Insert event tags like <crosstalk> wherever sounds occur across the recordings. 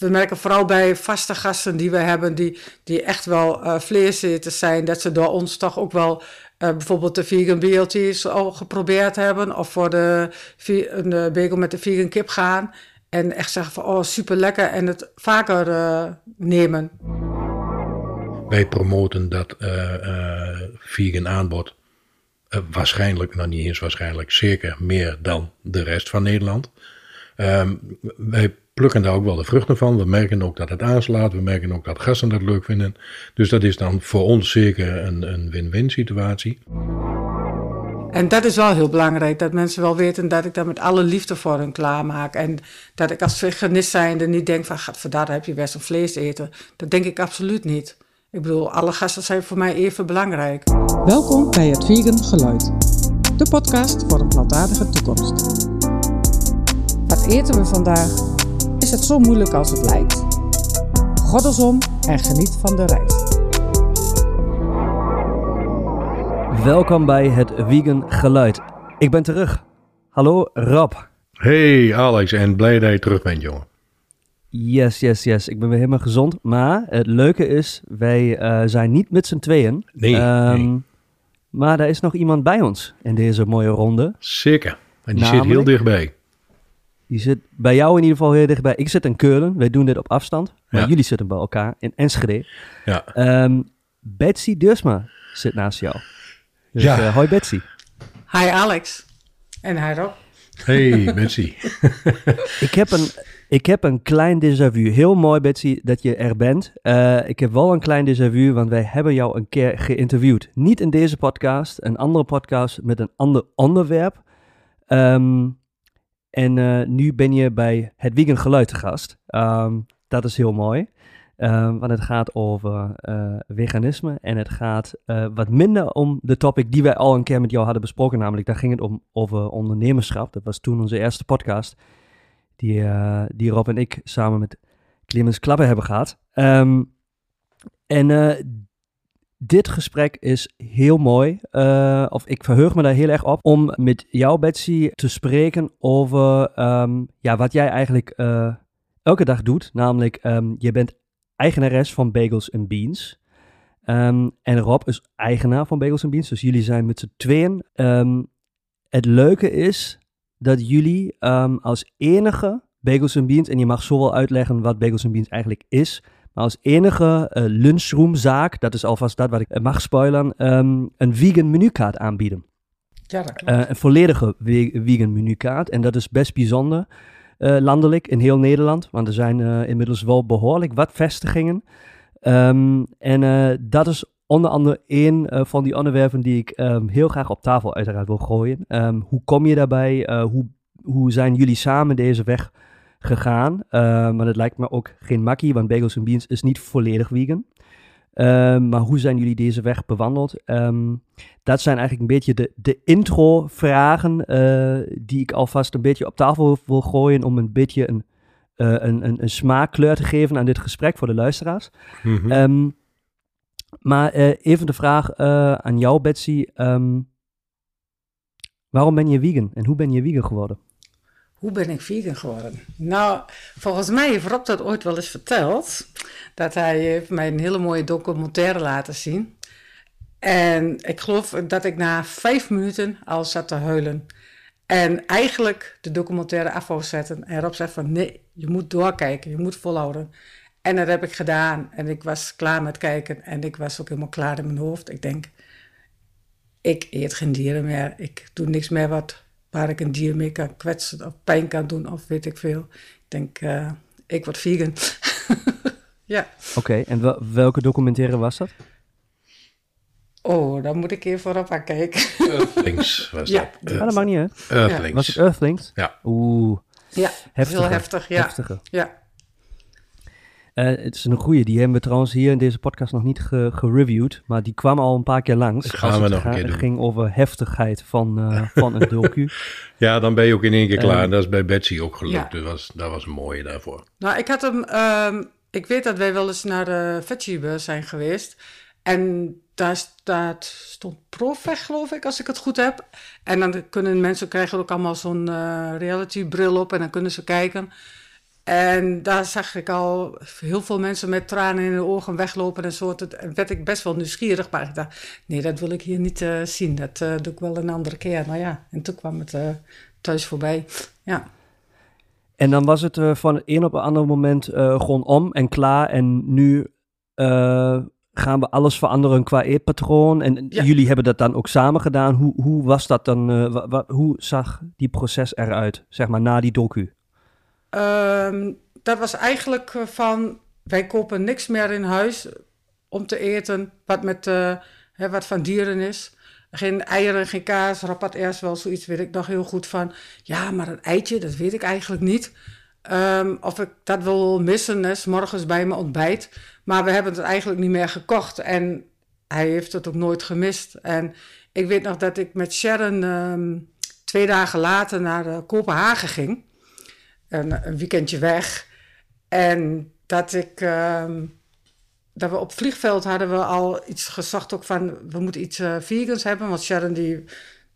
we merken vooral bij vaste gasten die we hebben, die, die echt wel uh, zijn, dat ze door ons toch ook wel uh, bijvoorbeeld de vegan BLT's al geprobeerd hebben, of voor de, de bagel met de vegan kip gaan. En echt zeggen van, oh, super lekker en het vaker uh, nemen. Wij promoten dat vegan aanbod waarschijnlijk, nou niet eens waarschijnlijk, zeker meer dan de rest van Nederland. Um, wij plukken daar ook wel de vruchten van. We merken ook dat het aanslaat. We merken ook dat gasten dat leuk vinden. Dus dat is dan voor ons zeker een, een win-win situatie. En dat is wel heel belangrijk, dat mensen wel weten dat ik dat met alle liefde voor hen klaarmaak. En dat ik als veganist zijnde niet denk van, voor daar heb je best een vlees eten. Dat denk ik absoluut niet. Ik bedoel, alle gasten zijn voor mij even belangrijk. Welkom bij het Vegan Geluid, de podcast voor een plantaardige toekomst. Wat eten we vandaag? Is het zo moeilijk als het lijkt? Goddelsom en geniet van de reis. Welkom bij het Vegan Geluid. Ik ben terug. Hallo Rob. Hey Alex en blij dat je terug bent jongen. Yes, yes, yes. Ik ben weer helemaal gezond. Maar het leuke is, wij uh, zijn niet met z'n tweeën. Nee, um, nee, Maar er is nog iemand bij ons in deze mooie ronde. Zeker. En die Namelijk, zit heel dichtbij. Die zit bij jou in ieder geval heel dichtbij. Ik zit in Keulen. Wij doen dit op afstand. Maar jullie zitten bij elkaar in Enschede. Ja. Um, Betsy Deursma zit naast jou. Dus, ja. Uh, hoi Betsy. Hi Alex. En hi Rob. Hey Betsy. <laughs> ik, heb een, ik heb een klein déjà vu. Heel mooi Betsy dat je er bent. Uh, ik heb wel een klein déjà vu, want wij hebben jou een keer geïnterviewd. Niet in deze podcast, een andere podcast met een ander onderwerp. Um, en uh, nu ben je bij het Vegan Geluid te gast. Um, dat is heel mooi. Um, want het gaat over uh, veganisme en het gaat uh, wat minder om de topic die wij al een keer met jou hadden besproken. Namelijk, daar ging het om over ondernemerschap. Dat was toen onze eerste podcast die, die Rob en ik samen met Clemens Klapper hebben gehad. Um, en dit gesprek is heel mooi. Uh, of ik verheug me daar heel erg op om met jou, Betsy, te spreken over um, ja, wat jij eigenlijk uh, elke dag doet. Namelijk, um, je bent eigenares van Bagels and Beans. Um, en Rob is eigenaar van Bagels and Beans. Dus jullie zijn met z'n tweeën. het leuke is dat jullie als enige Bagels and Beans, en je mag zo wel uitleggen wat Bagels and Beans eigenlijk is maar als enige uh, lunchroomzaak, dat is alvast dat wat ik eh, mag spoileren, um, een vegan menukaart aanbieden. Ja, dat klopt. Uh, een volledige vegan menukaart. En dat is best bijzonder landelijk in heel Nederland. Want er zijn inmiddels wel behoorlijk wat vestigingen. Um, en dat is onder andere een van die onderwerpen die ik um, heel graag op tafel uiteraard wil gooien. hoe kom je daarbij? hoe, hoe zijn jullie samen deze weg gegaan. Uh, maar het lijkt me ook geen makkie, want Bagels and Beans is niet volledig vegan. Uh, maar hoe zijn jullie deze weg bewandeld? Um, dat zijn eigenlijk een beetje de, de intro-vragen uh, die ik alvast een beetje op tafel wil gooien om een beetje een, uh, een, een, een, smaakkleur te geven aan dit gesprek voor de luisteraars. Mm -hmm. um, maar even de vraag aan jou, Betsy. Um, waarom ben je vegan en hoe ben je vegan geworden? Hoe ben ik vegan geworden? Nou, volgens mij heeft Rob dat ooit wel eens verteld. Dat hij mij een hele mooie documentaire laten zien. En ik geloof dat ik na vijf minuten al zat te huilen. En eigenlijk de documentaire af wou zetten. En Rob zei van nee, je moet doorkijken, je moet volhouden. En dat heb ik gedaan. En ik was klaar met kijken. En ik was ook helemaal klaar in mijn hoofd. Ik denk, ik eet geen dieren meer. Ik doe niks meer wat waar ik een dier mee kan kwetsen of pijn kan doen of weet ik veel. Ik denk, uh, ik word vegan. <laughs> ja. Oké, en welke documentaire was dat? Oh, dan moet ik even voorop aan kijken. Earthlings <laughs> was ja. dat. Ah, dat mag niet, hè? Earthlings. Was het Earthlings? Ja. Oeh. Ja, heftige, heel heftig, ja. Heftige. Ja. Uh, het is een goede. Die hebben we trouwens hier in deze podcast nog niet gereviewd. Maar die kwam al een paar keer langs. Dat gaan we nog een keer doen. Het ging over heftigheid van, uh, van een docu. <laughs> ja, dan ben je ook in één keer klaar. Uh, en dat is bij Betsy ook gelukt. Ja. Dat, was, dat was een mooie daarvoor. Nou, ik had hem... Um, ik weet dat wij wel eens naar de zijn geweest. En daar staat, stond Profweg, geloof ik, als ik het goed heb. En dan kunnen mensen krijgen ook allemaal zo'n reality bril op. En dan kunnen ze kijken... En daar zag ik al heel veel mensen met tranen in de ogen weglopen en zo. Toen werd ik best wel nieuwsgierig, maar ik dacht, nee, dat wil ik hier niet uh, zien. Dat uh, doe ik wel een andere keer. Maar ja, en toen kwam het uh, thuis voorbij. Ja. En dan was het van het een op een ander moment gewoon om en klaar. En nu gaan we alles veranderen qua eetpatroon. En Ja. jullie hebben dat dan ook samen gedaan. Hoe, hoe was dat dan? eh, hoe zag die proces eruit, zeg maar, na die docu? Ehm, dat was eigenlijk eh, van, wij kopen niks meer in huis om te eten wat, met, eh, hè, wat van dieren is. Geen eieren, geen kaas, rapat eerst wel zoiets, weet ik nog heel goed van. Ja, maar een eitje, dat weet ik eigenlijk niet. Ehm, of ik dat wil missen, hè, 's morgens bij mijn ontbijt. Maar we hebben het eigenlijk niet meer gekocht. En hij heeft het ook nooit gemist. En ik weet nog dat ik met Sharon ehm, twee dagen later naar eh, Kopenhagen ging. Een, een weekendje weg. En dat ik... ehm, dat we op het vliegveld hadden we al iets gezocht ook van... we moeten iets eh, vegans hebben. Want Sharon die,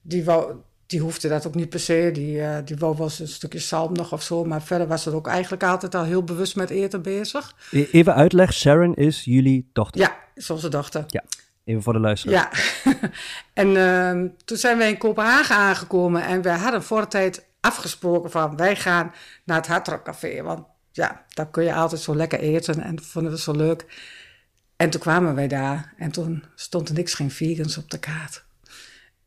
die, wou, die hoefde dat ook niet per se. Die, eh, die wou wel eens een stukje zalm nog of zo. Maar verder was het ook eigenlijk altijd al heel bewust met eten bezig. E- Even uitleg, Sharon is jullie dochter. Ja, is onze dochter. Even voor de luisteraar. Ja, <laughs> en ehm, toen zijn wij in Kopenhagen aangekomen en wij hadden voor de tijd afgesproken van wij gaan naar het Hardrock Café, want ja, daar kun je altijd zo lekker eten en vonden we zo leuk. En toen kwamen wij daar en toen stond er niks geen vegans op de kaart.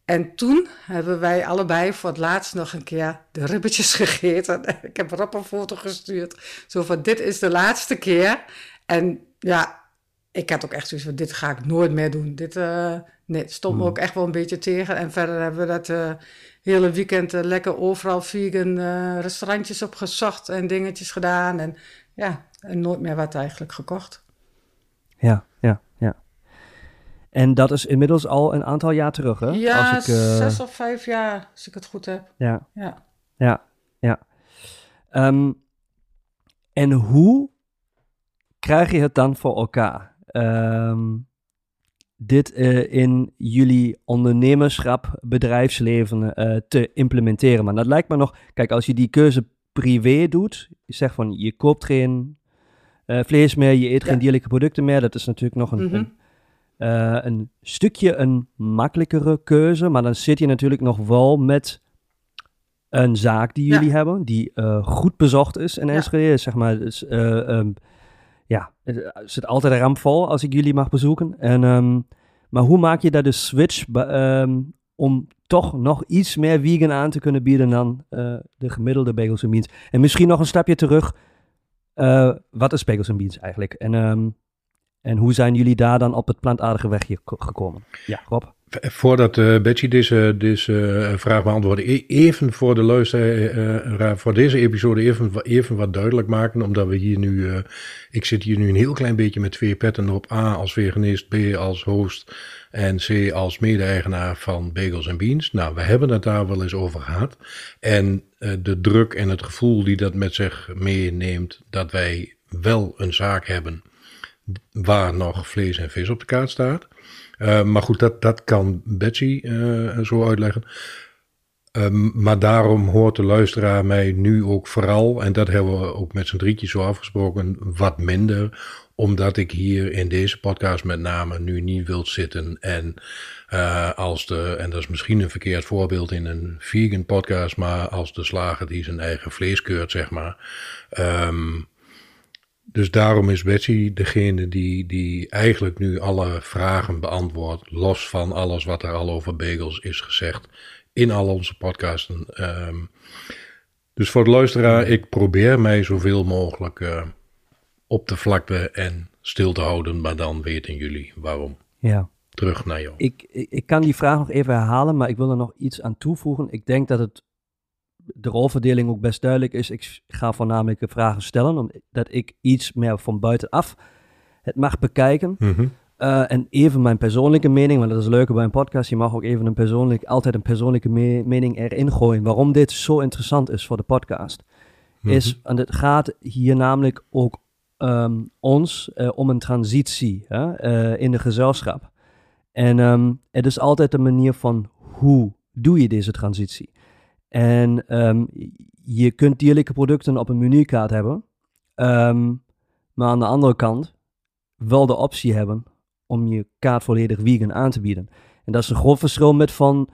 En toen hebben wij allebei voor het laatst nog een keer de ribbetjes <laughs> gegeten. Ik heb Rob een foto gestuurd. Zo van, dit is de laatste keer. En ja, ik had ook echt zoiets van, dit ga ik nooit meer doen. Dit eh, nee, stond me Hmm. ook echt wel een beetje tegen. En verder hebben we dat eh, hele weekend eh, lekker overal vegan restaurantjes opgezocht en dingetjes gedaan. En ja, en nooit meer wat eigenlijk gekocht. ja, ja. ja. En dat is inmiddels al een aantal jaar terug, hè? Ja, Als ik, zes of vijf jaar, als ik het goed heb. Ja, Ja. ja, ja. Ehm, en hoe krijg je het dan voor elkaar? Ehm, dit eh, in jullie ondernemerschap, bedrijfsleven eh, te implementeren. Maar dat lijkt me nog, kijk, als je die keuze privé doet, je zegt van je koopt geen eh, vlees meer, je eet Ja. geen dierlijke producten meer, dat is natuurlijk nog een, Mhm. een, een stukje een makkelijkere keuze, maar dan zit je natuurlijk nog wel met een zaak die Ja. jullie hebben, die goed bezocht is in Ja. Enschede, zeg maar. Dus, eh, ehm, ja, er zit altijd een ramp vol als ik jullie mag bezoeken. En, ehm, maar hoe maak je daar de switch ehm, om toch nog iets meer vegan aan te kunnen bieden dan eh, de gemiddelde bagels en beans? En misschien nog een stapje terug. eh, wat is bagels en beans eigenlijk? En, ehm, en hoe zijn jullie daar dan op het plantaardige wegje ko- gekomen? Ja, Rob? V- Voordat eh Betsy deze, eh, vraag beantwoordt, e- even voor de luisteraar, voor deze episode even, even wat duidelijk maken, omdat we hier nu, eh, ik zit hier nu een heel klein beetje met twee petten op, A als veganist, B als host en C als mede-eigenaar van Bagels and Beans. Nou, we hebben het daar wel eens over gehad en eh, de druk en het gevoel die dat met zich meeneemt, dat wij wel een zaak hebben waar nog vlees en vis op de kaart staat. Uh, maar goed, dat, dat kan Betsy uh, zo uitleggen. Uh, maar daarom hoort de luisteraar mij nu ook vooral, en dat hebben we ook met z'n drietjes zo afgesproken, wat minder. Omdat ik hier in deze podcast met name nu niet wil zitten en uh, als de, en dat is misschien een verkeerd voorbeeld in een vegan podcast, maar als de slager die zijn eigen vlees keurt, zeg maar. Um, dus daarom is Betsy degene die, die eigenlijk nu alle vragen beantwoordt, los van alles wat er al over bagels is gezegd in al onze podcasten. Um, dus voor de luisteraar, ik probeer mij zoveel mogelijk uh, op de vlakte en stil te houden, maar dan weten jullie waarom. Ja. Terug naar jou. Ik, ik, ik kan die vraag nog even herhalen, maar ik wil er nog iets aan toevoegen. Ik denk dat het de rolverdeling ook best duidelijk is. Ik ga voornamelijk de vragen stellen, omdat ik iets meer van buitenaf het mag bekijken. Mm -hmm. uh, en even mijn persoonlijke mening, want dat is leuker bij een podcast. Je mag ook even een persoonlijk, altijd een persoonlijke me mening erin gooien. Waarom dit zo interessant is voor de podcast. Mm -hmm. Is, en het gaat hier namelijk ook um, ons uh, om een transitie hè, uh, in de gezelschap. En um, het is altijd een manier van hoe doe je deze transitie. En um, je kunt dierlijke producten op een menukaart hebben. Ehm, maar aan de andere kant wel de optie hebben om je kaart volledig vegan aan te bieden. En dat is een groot verschil met van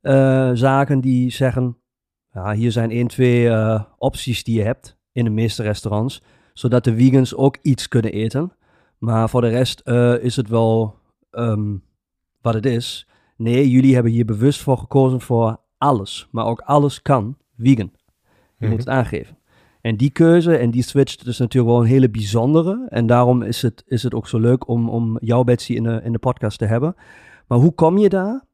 eh, zaken die zeggen, ja, hier zijn één, twee eh, opties die je hebt in de meeste restaurants, zodat de vegans ook iets kunnen eten. Maar voor de rest eh, is het wel ehm, wat het is. Nee, jullie hebben hier bewust voor gekozen voor alles. Maar ook alles kan vegan. Je moet het aangeven. En die keuze en die switch, dat is natuurlijk wel een hele bijzondere. En daarom is het, is het ook zo leuk om, om jou, Betsy, in de, in de podcast te hebben. Maar hoe kom je daar?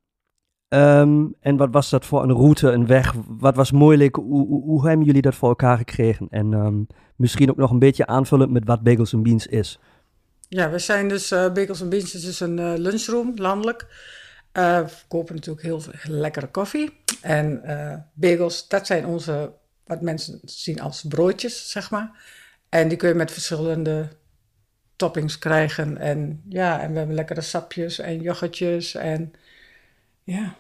Ehm, en wat was dat voor een route, een weg? Wat was moeilijk? Hoe, hoe, hoe hebben jullie dat voor elkaar gekregen? En ehm, misschien ook nog een beetje aanvullend met wat Bagels Beans is. Ja, we zijn dus uh, Bagels Beans, het is een uh, lunchroom landelijk. Uh, we kopen natuurlijk heel veel lekkere koffie. En bagels, dat zijn onze, wat mensen zien als broodjes, zeg maar. En die kun je met verschillende toppings krijgen. En ja, en we hebben lekkere sapjes en yoghurtjes en ja,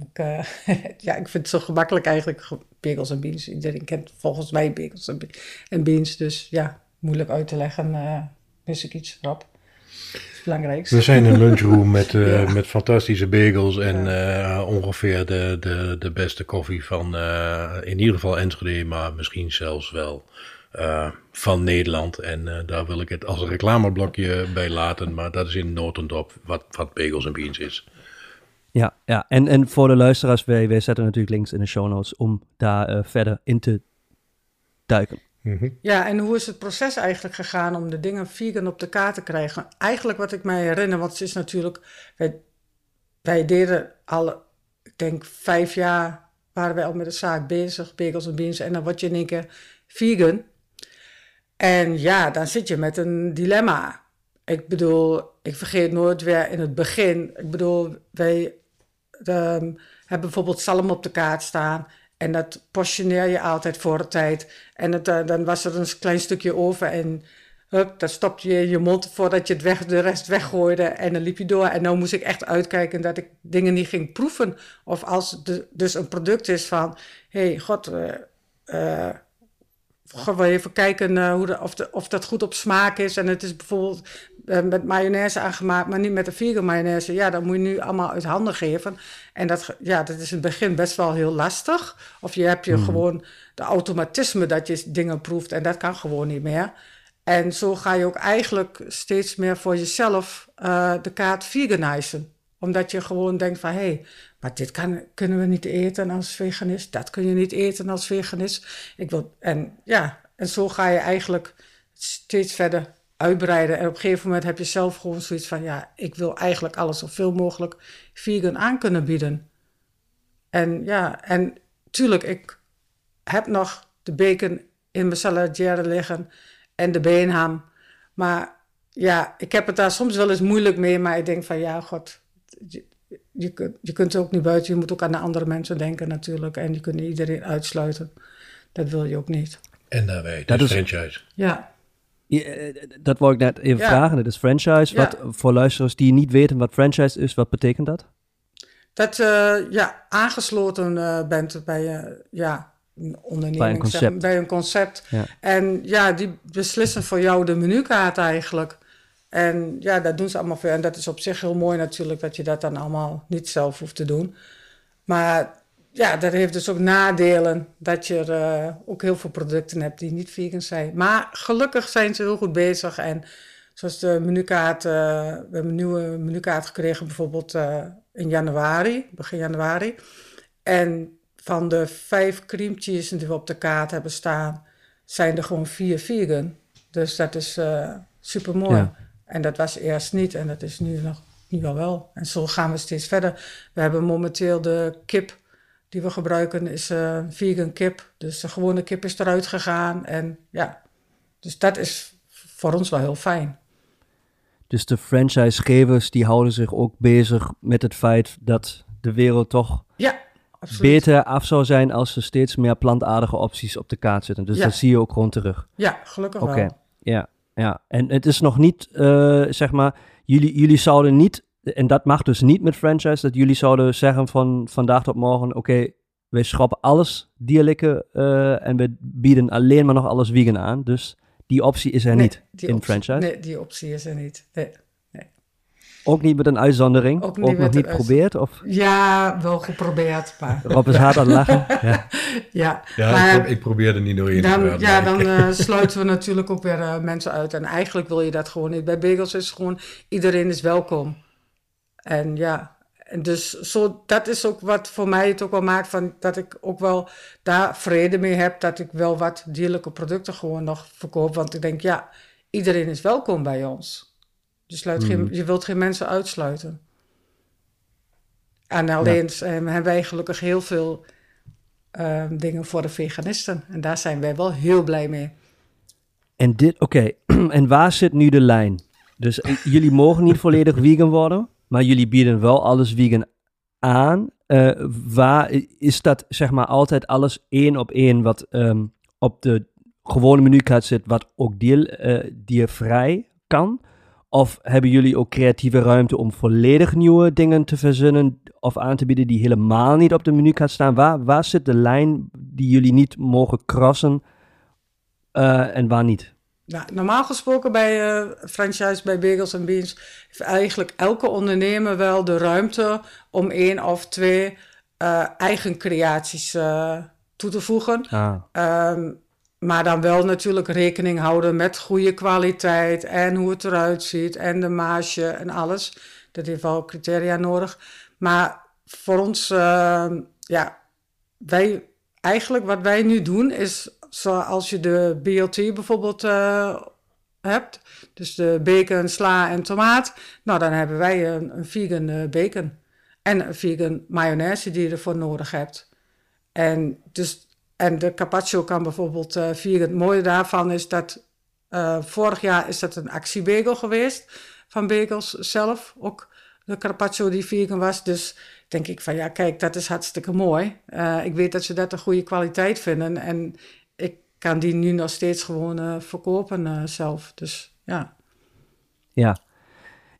ik, uh, <laughs> ja, ik vind het zo gemakkelijk eigenlijk, bagels en beans. Iedereen kent volgens mij bagels en beans, dus ja, moeilijk uit te leggen, uh, ik iets Belangrijkste. We zijn een lunchroom <laughs> met, uh, ja. met fantastische bagels en ja. ongeveer de, de, de beste koffie van in ieder geval Enschede, maar misschien zelfs wel van Nederland. En daar wil ik het als een reclameblokje bij laten, maar dat is in notendop wat, wat bagels en beans is. Ja, ja. En, en voor de luisteraars, wij, wij zetten natuurlijk links in de show notes om daar uh, verder in te duiken. -hmm. Ja, en hoe is het proces eigenlijk gegaan om de dingen vegan op de kaart te krijgen? Eigenlijk wat ik mij herinner, want het is natuurlijk, wij, deden al, ik denk vijf jaar waren wij al met de zaak bezig, bagels en beans, en dan word je in één keer vegan. En ja, dan zit je met een dilemma. Ik bedoel, ik vergeet nooit weer in het begin. Ik bedoel, wij um, hebben bijvoorbeeld zalm op de kaart staan. En dat portioneer je altijd voor de tijd. En het, uh, dan was er een klein stukje over. En hup, dat stopte je in je mond voordat je het weg, de rest weggooide. En dan liep je door. En nou moest ik echt uitkijken dat ik dingen niet ging proeven. Of als het dus een product is van... Hé, hey, god... Uh, uh, gaan we even kijken hoe of, of dat goed op smaak is. En het is bijvoorbeeld met mayonaise aangemaakt, maar niet met de vegan mayonaise. Ja, dat moet je nu allemaal uit handen geven. En dat, ja, dat is in het begin best wel heel lastig. Of je hebt je mm. gewoon de automatisme dat je dingen proeft en dat kan gewoon niet meer. En zo ga je ook eigenlijk steeds meer voor jezelf uh, de kaart veganizen omdat je gewoon denkt van, hé, hey, maar dit kan, kunnen we niet eten als veganist. Dat kun je niet eten als veganist. Ik wil, en ja, en zo ga je eigenlijk steeds verder uitbreiden. En op een gegeven moment heb je zelf gewoon zoiets van, ja, ik wil eigenlijk alles zoveel mogelijk vegan aan kunnen bieden. En ja, en tuurlijk, ik heb nog de bacon in mijn saladière liggen en de beenham. Maar ja, ik heb het daar soms wel eens moeilijk mee, maar ik denk van, ja, god, je, je, kunt, je kunt ook niet buiten. Je moet ook aan de andere mensen denken natuurlijk. En je kunt niet iedereen uitsluiten. Dat wil je ook niet. En daarbij, dat is franchise. Ja. Ja. dat wou ik net even ja. vragen. Het is franchise. Wat, voor luisteraars die niet weten wat franchise is, wat betekent dat? Dat je uh, ja, aangesloten uh, bent bij uh, ja, een onderneming. Bij een concept. Zeg, bij een concept. Ja. En ja, die beslissen voor jou de menukaart eigenlijk. En ja, dat doen ze allemaal veel. En dat is op zich heel mooi natuurlijk, dat je dat dan allemaal niet zelf hoeft te doen. Maar ja, dat heeft dus ook nadelen, dat je uh, ook heel veel producten hebt die niet vegan zijn. Maar gelukkig zijn ze heel goed bezig. En zoals de menukaart, uh, we hebben een nieuwe menukaart gekregen bijvoorbeeld uh, in januari, begin januari. En van de vijf cream cheese die we op de kaart hebben staan, zijn er gewoon vier vegan. Dus dat is super mooi. Ja. En dat was eerst niet en dat is nu nog nu al wel. En zo gaan we steeds verder. We hebben momenteel de kip die we gebruiken, is uh, vegan kip. Dus de gewone kip is eruit gegaan. En ja, dus dat is voor ons wel heel fijn. Dus de franchisegevers die houden zich ook bezig met het feit dat de wereld toch ja, beter af zou zijn als er steeds meer plantaardige opties op de kaart zitten. Dus ja. dat zie je ook gewoon terug. Ja, gelukkig Oké, wel. ja ja. En het is nog niet, uh, zeg maar, jullie, jullie zouden niet, en dat mag dus niet met franchise, dat jullie zouden zeggen van vandaag tot morgen, oké, okay, wij schrappen alles dierlijke uh, en we bieden alleen maar nog alles vegan aan. Dus die optie is er Nee, niet in optie- franchise. Nee, die optie is er niet. Nee. Ook niet met een uitzondering. Ook Ook, niet nog met niet geprobeerd? Of Ja, wel geprobeerd, maar Rob is hard aan het lachen. <laughs> Ja. ja. Ja, maar, ik, pro- ik probeer er niet doorheen te Dan, praten, ja, maar dan <laughs> eh, sluiten we natuurlijk ook weer eh, mensen uit. En eigenlijk wil je dat gewoon niet. Bij Bagels is het gewoon, iedereen is welkom. En ja, en dus zo, dat is ook wat voor mij het ook wel maakt van dat ik ook wel daar vrede mee heb. Dat ik wel wat dierlijke producten gewoon nog verkoop. Want ik denk, ja, iedereen is welkom bij ons. Je, sluit geen, je wilt geen mensen uitsluiten. En alleen eh, hebben wij gelukkig heel veel eh, dingen voor de veganisten. En daar zijn wij wel heel blij mee. En dit, oké. <clears throat> en waar zit nu de lijn? Dus eh, jullie mogen niet volledig vegan worden, maar jullie bieden wel alles vegan aan. Eh, waar is dat, zeg maar, altijd alles één op één wat ehm, op de gewone menukaart zit, wat ook dier, eh, diervrij kan? Of hebben jullie ook creatieve ruimte om volledig nieuwe dingen te verzinnen of aan te bieden die helemaal niet op de menukaart staan? Waar, waar zit de lijn die jullie niet mogen crossen eh, en waar niet? Nou, normaal gesproken bij eh, franchise, bij Bagels en Beans, heeft eigenlijk elke ondernemer wel de ruimte om één of twee eh, eigen creaties eh, toe te voegen. Ah. Ehm, maar dan wel natuurlijk rekening houden met goede kwaliteit en hoe het eruit ziet en de marge en alles. Dat heeft wel criteria nodig. Maar voor ons, ehm, ja, wij, eigenlijk wat wij nu doen is, zoals je de BLT bijvoorbeeld eh, hebt, dus de bacon, sla en tomaat, nou dan hebben wij een, een vegan eh, bacon en een vegan mayonaise die je ervoor nodig hebt. En, dus, en de carpaccio kan bijvoorbeeld eh vegan. Het mooie daarvan is dat vorig jaar is dat een actiebagel geweest van bagels zelf. Ook de carpaccio die vegan was. Dus denk ik van ja, kijk, dat is hartstikke mooi. Ik weet dat ze dat een goede kwaliteit vinden. En kan die nu nog steeds gewoon eh, verkopen eh, zelf. Dus ja. Ja.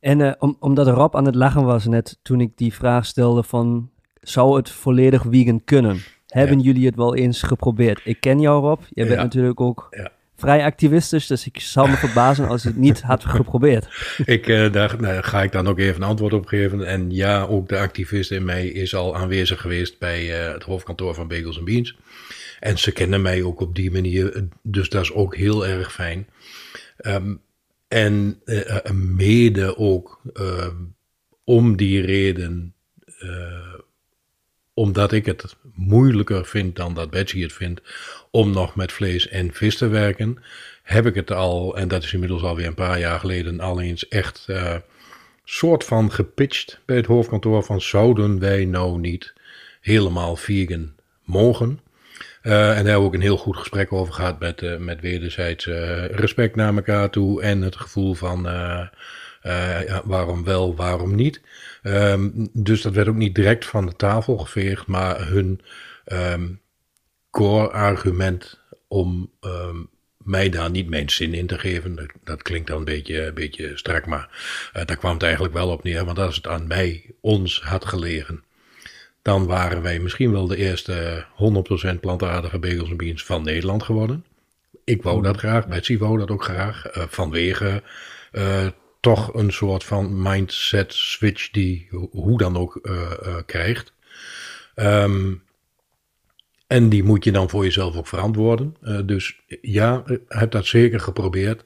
En eh, om, omdat Rob aan het lachen was net toen ik die vraag stelde van... Zou het volledig vegan kunnen? Hebben Ja. jullie het wel eens geprobeerd? Ik ken jou Rob. Jij bent Ja. natuurlijk ook Ja. vrij activistisch. Dus ik zou me verbazen als je het niet had geprobeerd. <laughs> Ik, eh, daar, daar ga ik dan ook even een antwoord op geven. En ja, ook de activist in mij is al aanwezig geweest bij eh, het hoofdkantoor van Bagels and Beans. En ze kennen mij ook op die manier, dus dat is ook heel erg fijn. Ehm, en eh, eh, mede ook ehm, om die reden, eh, omdat ik het moeilijker vind dan dat Betsy het vindt, om nog met vlees en vis te werken, heb ik het al, en dat is inmiddels alweer een paar jaar geleden, al eens echt soort van gepitcht bij het hoofdkantoor van zouden wij nou niet helemaal vegan mogen. Eh, en daar ook een heel goed gesprek over gehad met, eh, met wederzijds eh, respect naar elkaar toe en het gevoel van waarom wel, waarom niet. Ehm, dus dat werd ook niet direct van de tafel geveegd, maar hun ehm, core argument om ehm, mij daar niet mijn zin in te geven. Dat, klinkt dan een beetje, een beetje strak, maar daar kwam het eigenlijk wel op neer. Want als het aan mij, ons had gelegen, dan waren wij misschien wel de eerste 100% plantaardige bagels en beans van Nederland geworden. Ik wou dat graag, Betsy wou dat ook graag, eh, vanwege eh, toch een soort van mindset switch die ho- hoe dan ook eh, krijgt. Ehm, en die moet je dan voor jezelf ook verantwoorden. Dus ja, ik heb dat zeker geprobeerd.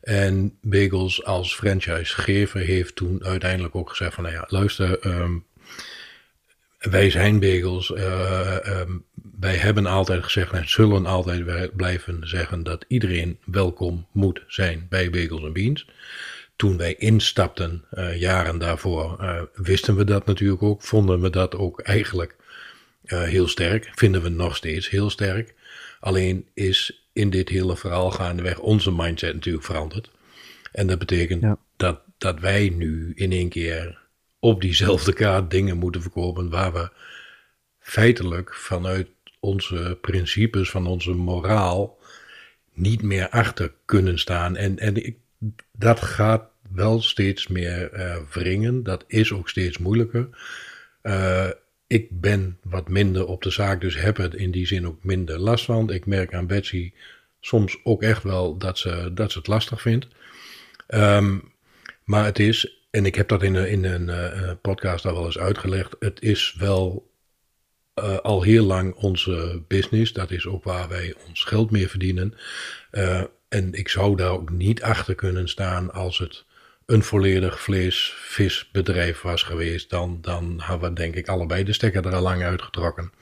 En Bagels als franchisegever heeft toen uiteindelijk ook gezegd van, nou ja, luister, ehm, wij zijn Bagels. eh, ehm, wij hebben altijd gezegd en zullen altijd blijven zeggen dat iedereen welkom moet zijn bij Bagels en Beans. Toen wij instapten, eh, jaren daarvoor, eh, wisten we dat natuurlijk ook. Vonden we dat ook eigenlijk heel sterk. Vinden we nog steeds heel sterk. Alleen is in dit hele verhaal gaandeweg onze mindset natuurlijk veranderd. En dat betekent Ja. dat, dat wij nu in één keer op diezelfde kaart dingen moeten verkopen waar we feitelijk vanuit onze principes, van onze moraal, niet meer achter kunnen staan. En, en ik, dat gaat wel steeds meer eh, wringen. Dat is ook steeds moeilijker. Eh, ik ben wat minder op de zaak, dus heb het in die zin ook minder last van. Ik merk aan Betsy soms ook echt wel dat ze, dat ze het lastig vindt. Ehm, maar het is, en ik heb dat in, in een uh, podcast al wel eens uitgelegd, het is wel uh, al heel lang onze business. Dat is ook waar wij ons geld mee verdienen. En ik zou daar ook niet achter kunnen staan als het een volledig vlees-visbedrijf was geweest. Dan, dan hadden we denk ik allebei de stekker er al lang uitgetrokken.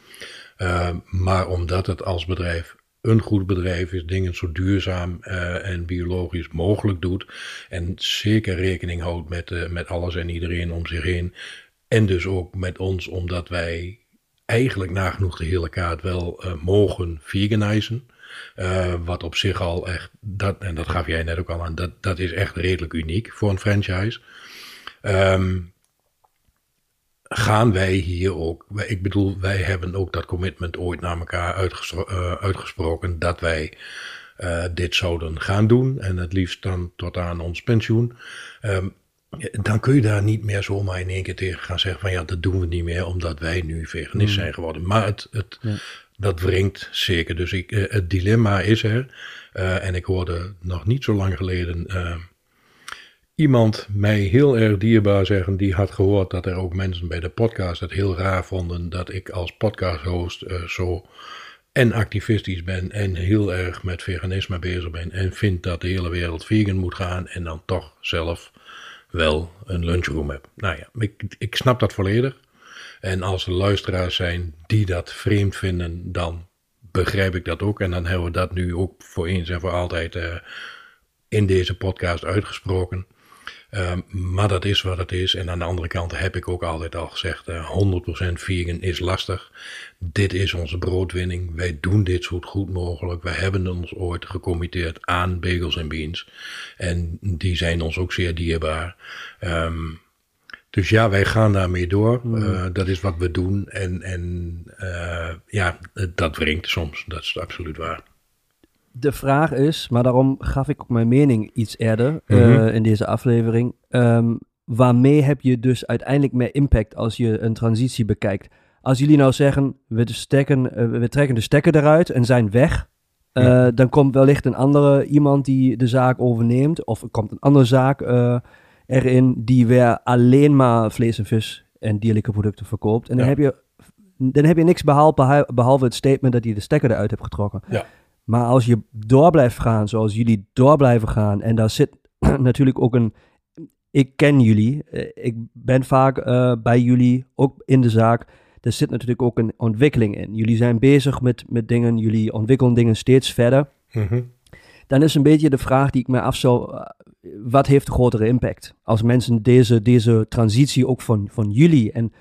Maar omdat het als bedrijf een goed bedrijf is, dingen zo duurzaam uh, en biologisch mogelijk doet. En zeker rekening houdt met, uh, met alles en iedereen om zich heen. En dus ook met ons, omdat wij eigenlijk nagenoeg de hele kaart wel uh, mogen veganizen. Wat op zich al echt, dat, en dat gaf jij net ook al aan, dat, dat is echt redelijk uniek voor een franchise. Um, gaan wij hier ook, ik bedoel, wij hebben ook dat commitment ooit naar elkaar uitgespro uh, uitgesproken dat wij uh, dit zouden gaan doen en het liefst dan tot aan ons pensioen. Um, dan kun je daar niet meer zomaar in één keer tegen gaan zeggen van ja, dat doen we niet meer omdat wij nu veganist mm. zijn geworden. Maar het, het, ja. dat wringt zeker. Dus ik, uh, het dilemma is er. Uh, en ik hoorde nog niet zo lang geleden iemand mij heel erg dierbaar zeggen. Die had gehoord dat er ook mensen bij de podcast het heel raar vonden dat ik als podcasthost zo en activistisch ben en heel erg met veganisme bezig ben. En vind dat de hele wereld vegan moet gaan en dan toch zelf wel een lunchroom heb. Nou ja, ik, ik snap dat volledig. En als er luisteraars zijn die dat vreemd vinden, dan begrijp ik dat ook. En dan hebben we dat nu ook voor eens en voor altijd uh, in deze podcast uitgesproken. Um, maar dat is wat het is. En aan de andere kant heb ik ook altijd al gezegd: uh, 100% vegan is lastig. Dit is onze broodwinning. Wij doen dit zo goed mogelijk. Wij hebben ons ooit gecommitteerd aan bagels en beans. En die zijn ons ook zeer dierbaar. Um, dus ja, wij gaan daarmee door. Mm. Uh, dat is wat we doen. En, en uh, ja, dat wringt soms. Dat is absoluut waar de vraag is, maar daarom gaf ik ook mijn mening iets eerder mm -hmm. uh, in deze aflevering. Um, waarmee heb je dus uiteindelijk meer impact als je een transitie bekijkt? Als jullie nou zeggen, we, stekken, uh, we trekken de stekker eruit en zijn weg, uh, ja. dan komt wellicht een andere iemand die de zaak overneemt, of er komt een andere zaak erin die weer alleen maar vlees en vis en dierlijke producten verkoopt. En ja. dan, heb je, dan heb je niks behalve, behalve het statement dat je de stekker eruit hebt getrokken. Ja. Maar als je door blijft gaan zoals jullie door blijven gaan, en daar zit <clears throat> natuurlijk ook een. Ik ken jullie, ik ben vaak uh, bij jullie, ook in de zaak. Er zit natuurlijk ook een ontwikkeling in. Jullie zijn bezig met, met dingen, jullie ontwikkelen dingen steeds verder. Mm -hmm. Dan is een beetje de vraag die ik me af zou. Uh, wat heeft de grotere impact? Als mensen deze, deze transitie ook van, van jullie en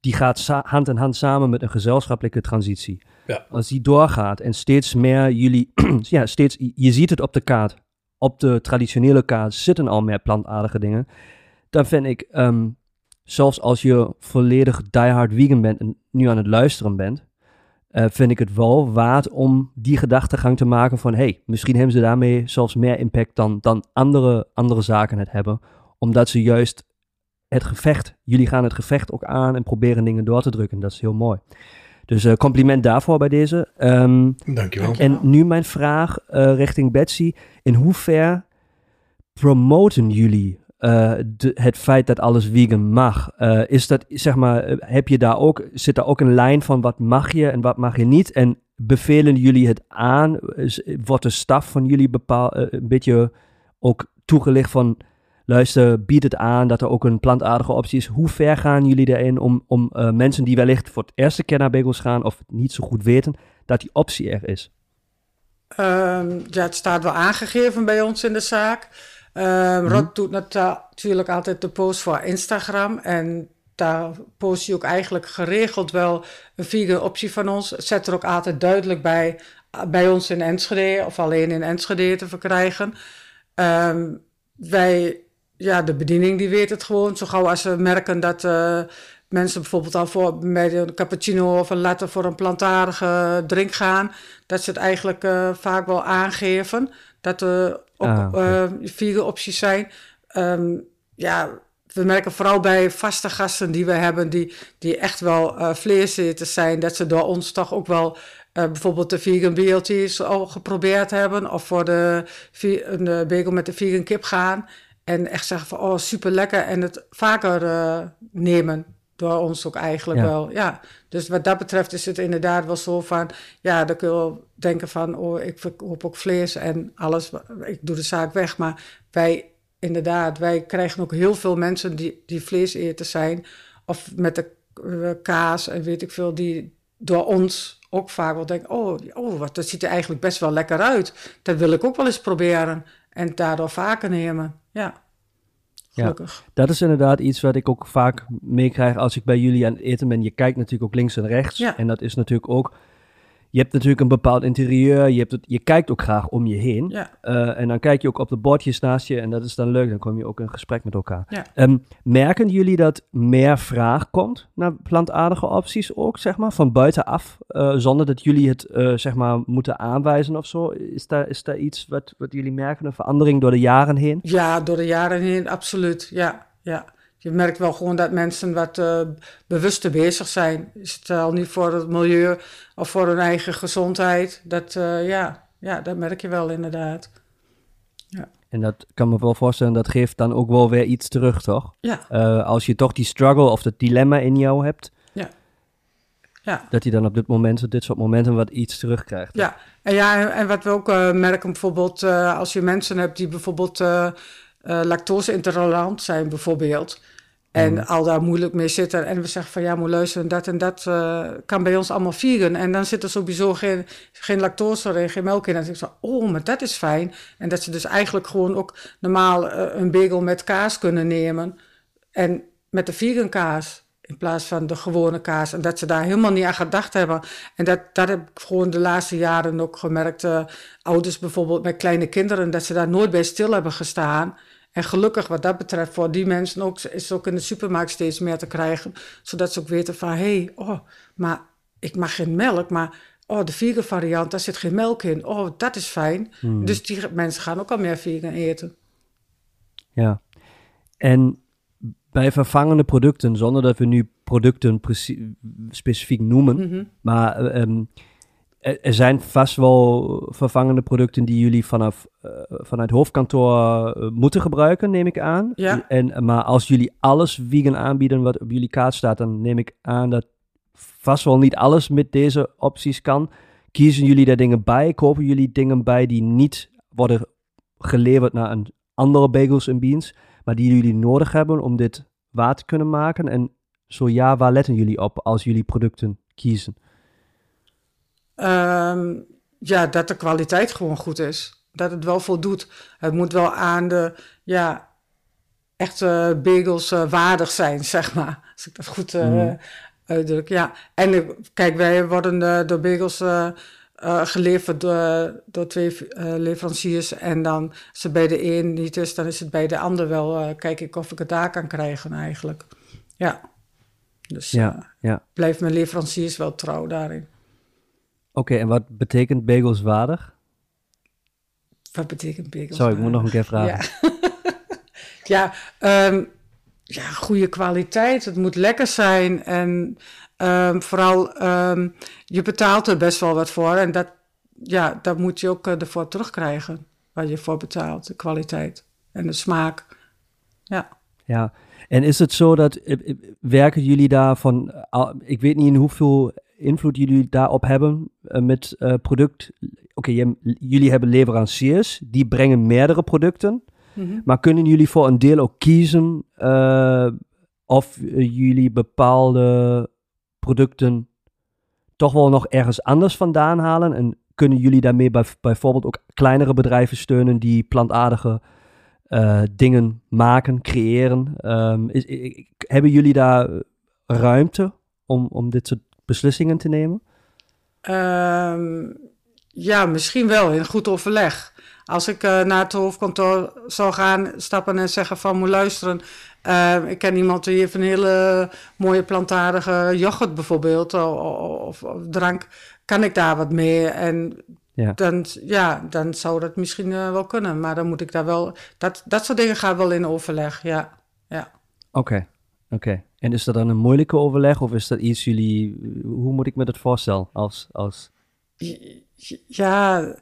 die gaat hand in hand samen met een gezelschappelijke transitie. Als die doorgaat en steeds meer jullie, <clears throat> ja, steeds, je ziet het op de kaart. Op de traditionele kaart zitten al meer plantaardige dingen. Dan vind ik, um, zelfs als je volledig diehard vegan bent en nu aan het luisteren bent, uh, vind ik het wel waard om die gedachtegang te maken van, hey, misschien hebben ze daarmee zelfs meer impact dan, dan andere, andere zaken het hebben. Omdat ze juist het gevecht, jullie gaan het gevecht ook aan en proberen dingen door te drukken. Dat is heel mooi. Dus uh, compliment daarvoor bij deze. Um, Dankjewel. En nu mijn vraag uh, richting Betsy. In hoever promoten jullie uh, de, het feit dat alles vegan mag? is dat, zeg maar, heb je daar ook, zit daar ook een lijn van wat mag je en wat mag je niet? En bevelen jullie het aan? Wordt de staf van jullie bepaal, een beetje ook toegelicht van luister, bied het aan dat er ook een plantaardige optie is. Hoe ver gaan jullie erin om, om uh, mensen die wellicht voor het eerste keer naar bagels gaan of niet zo goed weten, dat die optie er is? Um, ja, het staat wel aangegeven bij ons in de zaak. Um, mm-hmm. Rod doet natuurlijk altijd de post voor Instagram en daar post je ook eigenlijk geregeld wel een vegan optie van ons. Zet er ook altijd duidelijk bij, bij ons in Enschede of alleen in Enschede te verkrijgen. Um, wij ja, de bediening die weet het gewoon. Zo gauw als ze merken dat uh, mensen bijvoorbeeld al voor met een cappuccino of een latte voor een plantaardige drink gaan, dat ze het eigenlijk uh, vaak wel aangeven. Dat er ook ah, okay. vier opties zijn. Um, ja, we merken vooral bij vaste gasten die we hebben, die, die echt wel uh, vleeseters zijn, dat ze door ons toch ook wel eh, bijvoorbeeld de vegan BLT's al geprobeerd hebben. Of voor de, een eh, bagel met de vegan kip gaan. En echt zeggen van, oh, super lekker. En het vaker eh, nemen door ons ook eigenlijk Ja. wel. Ja, dus wat dat betreft is het inderdaad wel zo van... Ja, dan kun je wel denken van, oh, ik verkoop ook vlees en alles. Ik doe de zaak weg. Maar wij, inderdaad, wij krijgen ook heel veel mensen die, die vleeseters zijn. Of met de eh, kaas en weet ik veel, die door ons ook vaak wel denken... Oh, oh wat, dat ziet er eigenlijk best wel lekker uit. Dat wil ik ook wel eens proberen. En daardoor vaker nemen. Ja, Ja. gelukkig. Dat is inderdaad iets wat ik ook vaak meekrijg als ik bij jullie aan het eten ben. Je kijkt natuurlijk ook links en rechts. Ja. En dat is natuurlijk ook... Je hebt natuurlijk een bepaald interieur. Je, hebt het, je kijkt ook graag om je heen. Ja. Eh, en dan kijk je ook op de bordjes naast je. En dat is dan leuk. Dan kom je ook in gesprek met elkaar. Ja. Ehm, merken jullie dat meer vraag komt naar plantaardige opties ook, zeg maar, van buitenaf? eh, zonder dat jullie het, eh, zeg maar, moeten aanwijzen of zo? Is daar, is daar iets wat, wat jullie merken? Een verandering door de jaren heen? Ja, door de jaren heen, absoluut. Ja, ja. Je merkt wel gewoon dat mensen wat eh, bewuster bezig zijn. Is het al niet voor het milieu of voor hun eigen gezondheid? Dat, eh, ja, ja, dat merk je wel inderdaad. En dat kan me wel voorstellen, dat geeft dan ook wel weer iets terug, toch? Ja, Eh, als je toch die struggle of dat dilemma in jou hebt, ja. dat je dan op dit moment, op dit soort momenten wat iets terugkrijgt. Ja, en, ja, en- wat we ook merken bijvoorbeeld als je mensen hebt die bijvoorbeeld eh, lactose-intolerant zijn bijvoorbeeld. En al daar moeilijk mee zitten. En we zeggen van ja, moet luisteren, dat en dat eh, kan bij ons allemaal vegan. En dan zit er sowieso geen, geen lactose erin, geen melk in. En dan zeg ik zo, oh, maar dat is fijn. En dat ze dus eigenlijk gewoon ook normaal eh, een bagel met kaas kunnen nemen. En met de vegan kaas in plaats van de gewone kaas. En dat ze daar helemaal niet aan gedacht hebben. En dat, dat heb ik gewoon de laatste jaren ook gemerkt. eh, ouders bijvoorbeeld met kleine kinderen, dat ze daar nooit bij stil hebben gestaan. En gelukkig wat dat betreft voor die mensen ook, is het ook in de supermarkt steeds meer te krijgen. Zodat ze ook weten van, hé, hey, oh, maar ik mag geen melk, maar oh, de vegan variant, daar zit geen melk in. Oh, dat is fijn. Dus die mensen gaan ook al meer vegan eten. Ja. En bij vervangende producten, zonder dat we nu producten specifiek noemen, Mhm. maar eh, ehm, er, er zijn vast wel vervangende producten die jullie vanaf, eh, vanuit hoofdkantoor eh, moeten gebruiken, neem ik aan. Ja. En, maar als jullie alles vegan aanbieden wat op jullie kaart staat, dan neem ik aan dat vast wel niet alles met deze opties kan. Kiezen jullie daar dingen bij? Kopen jullie dingen bij die niet worden geleverd naar een andere bagels en beans, maar die jullie nodig hebben om dit waar te kunnen maken? En zo ja, waar letten jullie op als jullie producten kiezen? Ehm, ja, dat de kwaliteit gewoon goed is. Dat het wel voldoet. Het moet wel aan de, ja, echte bagels eh, waardig zijn, zeg maar. Als ik dat goed eh, Mhm. uitdruk, ja. En eh, kijk, wij worden door bagels eh, geleverd door, door twee eh, leveranciers. En dan, als het bij de een niet is, dan is het bij de ander wel. eh, kijk ik of ik het daar kan krijgen eigenlijk. Ja. Dus Ja, ja. blijft mijn leveranciers wel trouw daarin. Oké, en wat betekent bagels waardig? Wat betekent bagels? Sorry, ik moet nog een keer vragen. Ja, <laughs> ja, ehm, ja, goede kwaliteit. Het moet lekker zijn. En ehm, vooral, ehm, je betaalt er best wel wat voor. En dat, ja, dat moet je ook eh, ervoor terugkrijgen. Waar je voor betaalt. De kwaliteit en de smaak. Ja. Ja, en is het zo dat eh, eh, werken jullie daarvan? al- ik weet niet in hoeveel invloed jullie daarop hebben met product. Oké, jullie hebben leveranciers die brengen meerdere producten, Mhm. maar kunnen jullie voor een deel ook kiezen of jullie bepaalde producten toch wel nog ergens anders vandaan halen? En kunnen jullie daarmee bij, bijvoorbeeld ook kleinere bedrijven steunen die plantaardige eh, dingen maken, creëren? Ehm, is, hebben jullie daar ruimte om, om dit soort beslissingen te nemen? Ehm, ja, misschien wel in goed overleg. Als ik eh, naar het hoofdkantoor zou gaan stappen en zeggen van moet luisteren. Eh, ik ken iemand die heeft een hele mooie plantaardige yoghurt bijvoorbeeld of, of drank. Kan ik daar wat mee? En Ja. dan, ja, dan zou dat misschien eh, wel kunnen. Maar dan moet ik daar wel... Dat, dat soort dingen gaan wel in overleg, ja. ja. Oké, oké. En is dat dan een moeilijke overleg of is dat iets jullie... Hoe moet ik me dat voorstellen als... als ja,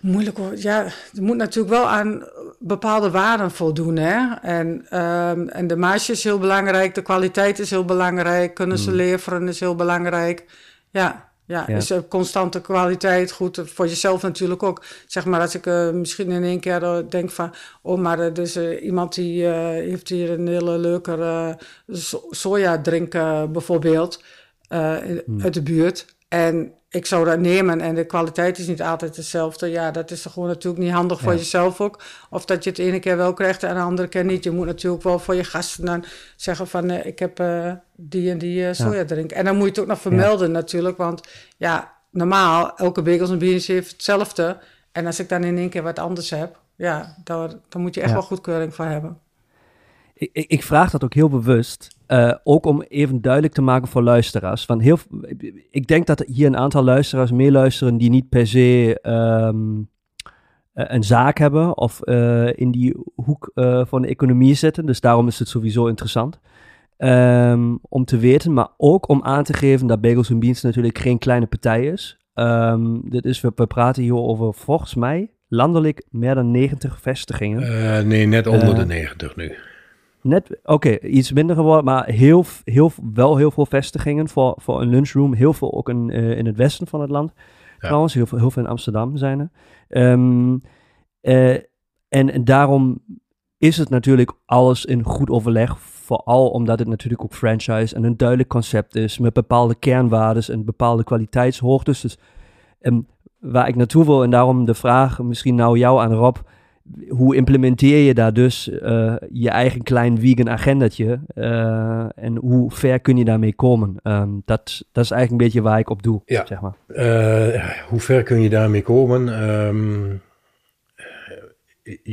moeilijk hoor. Ja, er moet natuurlijk wel aan bepaalde waarden voldoen. Hè? En, um, en de marge is heel belangrijk, de kwaliteit is heel belangrijk, kunnen ze mm. leveren is heel belangrijk. Ja, ja, ja. dus constante kwaliteit, goed voor jezelf natuurlijk ook. Zeg maar als ik uh, misschien in één keer uh, denk van... oh, maar er is uh, iemand die heeft hier een hele leuke so sojadrink bijvoorbeeld... Hmm. uit de buurt. En ik zou dat nemen en de kwaliteit is niet altijd hetzelfde. Ja, dat is gewoon natuurlijk niet handig voor jezelf ook. Of dat je het ene keer wel krijgt en de andere keer niet. Je moet natuurlijk wel voor je gasten dan zeggen van... Uh, ik heb uh, die en die uh, sojadrink. En dan moet je het ook nog vermelden natuurlijk. Want ja, normaal, elke bagels en beans heeft hetzelfde. En als ik dan in één keer wat anders heb... ja, daar, daar moet je echt wel goedkeuring voor hebben. Ik, ik, vraag dat ook heel bewust. Uh, ook om even duidelijk te maken voor luisteraars. Van heel, ik denk dat hier een aantal luisteraars meeluisteren die niet per se um, een zaak hebben of uh, in die hoek uh, van de economie zitten. Dus daarom is het sowieso interessant um, om te weten. Maar ook om aan te geven dat Bagels Beans natuurlijk geen kleine partij is. Um, dit is, we, we praten hier over volgens mij landelijk meer dan 90 vestigingen. nee, net onder de 90 nu. Net, oké, iets minder geworden, maar heel, heel, wel heel veel vestigingen voor, voor een lunchroom. Heel veel ook in, uh, in het westen van het land. Trouwens, heel veel, heel veel in Amsterdam zijn er. Um, uh, en, en daarom is het natuurlijk alles in goed overleg. Vooral omdat het natuurlijk ook franchise en een duidelijk concept is. Met bepaalde kernwaarden en bepaalde kwaliteitshoogtes. Dus um, waar ik naartoe wil, en daarom de vraag misschien nou jou aan Rob hoe implementeer je daar dus uh, je eigen klein vegan agendatje uh, en hoe ver kun je daarmee komen? Um, dat, dat is eigenlijk een beetje waar ik op doe, ja. zeg maar. Uh, hoe ver kun je daarmee komen? Um,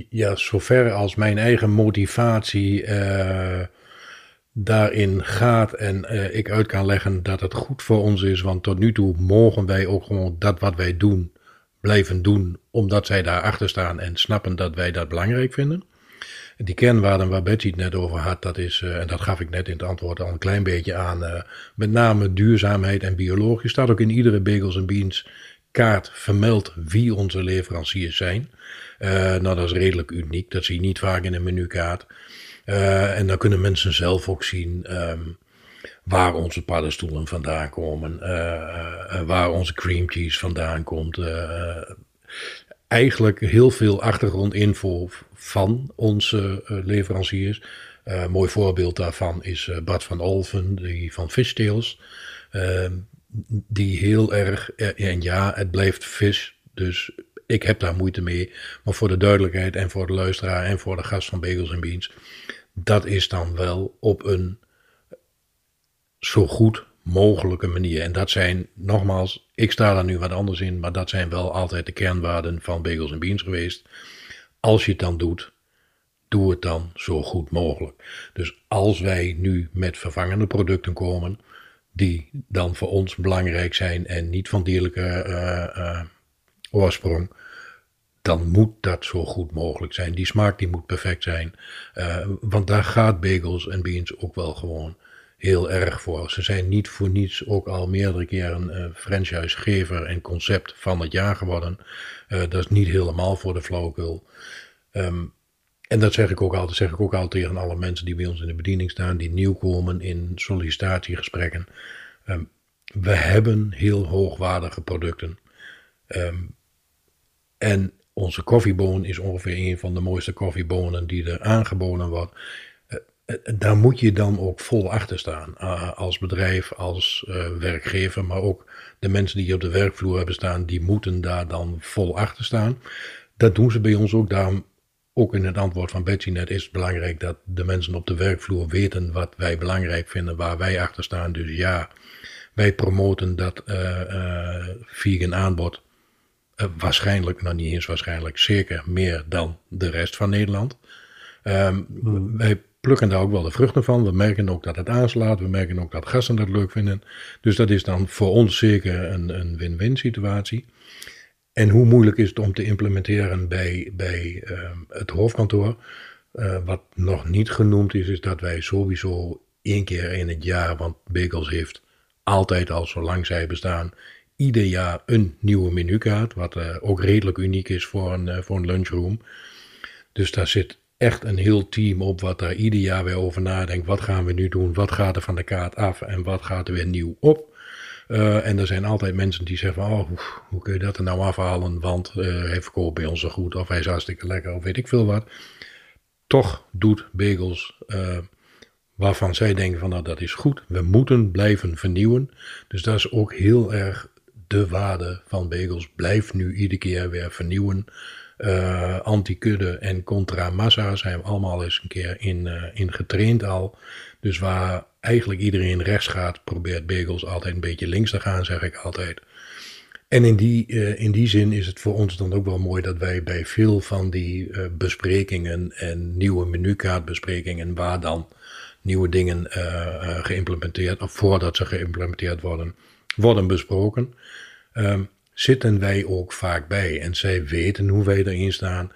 ja, zover als mijn eigen motivatie daarin gaat en ik uit kan leggen dat het goed voor ons is, want tot nu toe mogen wij ook gewoon dat wat wij doen blijven doen, omdat zij daarachter staan en snappen dat wij dat belangrijk vinden. Die kernwaarden waar Betsy het net over had, dat is, uh, en dat gaf ik net in het antwoord al een klein beetje aan, uh, met name duurzaamheid en biologisch. Staat ook in iedere Bagels Beans kaart vermeld wie onze leveranciers zijn. Uh, nou, dat is redelijk uniek, dat zie je niet vaak in een menukaart. en dan kunnen mensen zelf ook zien um, waar onze paddenstoelen vandaan komen, uh, waar onze cream cheese vandaan komt. Eigenlijk heel veel achtergrondinfo van onze leveranciers. Een mooi voorbeeld daarvan is Bart van Olven, die van Fishtails. Ehm, die heel erg, en ja, het blijft vis, dus ik heb daar moeite mee. Maar voor de duidelijkheid en voor de luisteraar en voor de gast van Bagels en Beans, dat is dan wel op een zo goed mogelijke manier. En dat zijn, nogmaals, ik sta daar nu wat anders in, maar dat zijn wel altijd de kernwaarden van Bagels en Beans geweest. Als je het dan doet, doe het dan zo goed mogelijk. Dus als wij nu met vervangende producten komen, die dan voor ons belangrijk zijn en niet van dierlijke uh, uh, oorsprong, dan moet dat zo goed mogelijk zijn. Die smaak die moet perfect zijn. Uh, want daar gaat bagels en beans ook wel gewoon heel erg voor. Ze zijn niet voor niets ook al meerdere keren uh, franchisegever en concept van het jaar geworden. Uh, dat is niet helemaal voor de flauwekul. Um, en dat zeg ik ook altijd, zeg ik ook altijd tegen alle mensen die bij ons in de bediening staan, die nieuw komen in sollicitatiegesprekken. Um, we hebben heel hoogwaardige producten. Um, en onze koffieboon is ongeveer een van de mooiste koffiebonen die er aangeboden wordt. Eh, daar moet je dan ook vol achter staan. Uh, als bedrijf, als uh, werkgever, maar ook de mensen die op de werkvloer hebben staan, die moeten daar dan vol achter staan. Dat doen ze bij ons ook. Daarom, ook in het antwoord van Betsy net, is het belangrijk dat de mensen op de werkvloer weten wat wij belangrijk vinden, waar wij achter staan. Dus ja, wij promoten dat vegan aanbod. waarschijnlijk, nou niet eens waarschijnlijk, zeker meer dan de rest van Nederland. Um, Wij plukken daar ook wel de vruchten van. We merken ook dat het aanslaat. We merken ook dat gasten dat leuk vinden. Dus dat is dan voor ons zeker een, win-win situatie. En hoe moeilijk is het om te implementeren bij, bij uh, het hoofdkantoor? Uh, wat nog niet genoemd is, is dat wij sowieso één keer in het jaar, want Bagels heeft altijd al zolang zij bestaan, ieder jaar een nieuwe menukaart, wat uh, ook redelijk uniek is voor een, uh, voor een lunchroom. Dus daar zit echt een heel team op wat daar ieder jaar weer over nadenkt. Wat gaan we nu doen? Wat gaat er van de kaart af en wat gaat er weer nieuw op? Uh, en er zijn altijd mensen die zeggen van, oh, hoe, kun je dat er nou afhalen? Want hij verkoopt bij ons zo goed of hij is hartstikke lekker of weet ik veel wat. Toch doet Bagels waarvan zij denken van nou dat is goed. We moeten blijven vernieuwen. Dus dat is ook heel erg de waarde van bagels. Blijf nu iedere keer weer vernieuwen. Uh, anti-kudde en contra massa zijn we allemaal eens een keer in, uh, in getraind al. Dus waar eigenlijk iedereen rechts gaat, probeert bagels altijd een beetje links te gaan, zeg ik altijd. En in die, uh, in die zin is het voor ons dan ook wel mooi dat wij bij veel van die besprekingen en nieuwe menukaartbesprekingen, waar dan nieuwe dingen uh, geïmplementeerd, of voordat ze geïmplementeerd worden, worden besproken, um, zitten wij ook vaak bij. En zij weten hoe wij erin staan.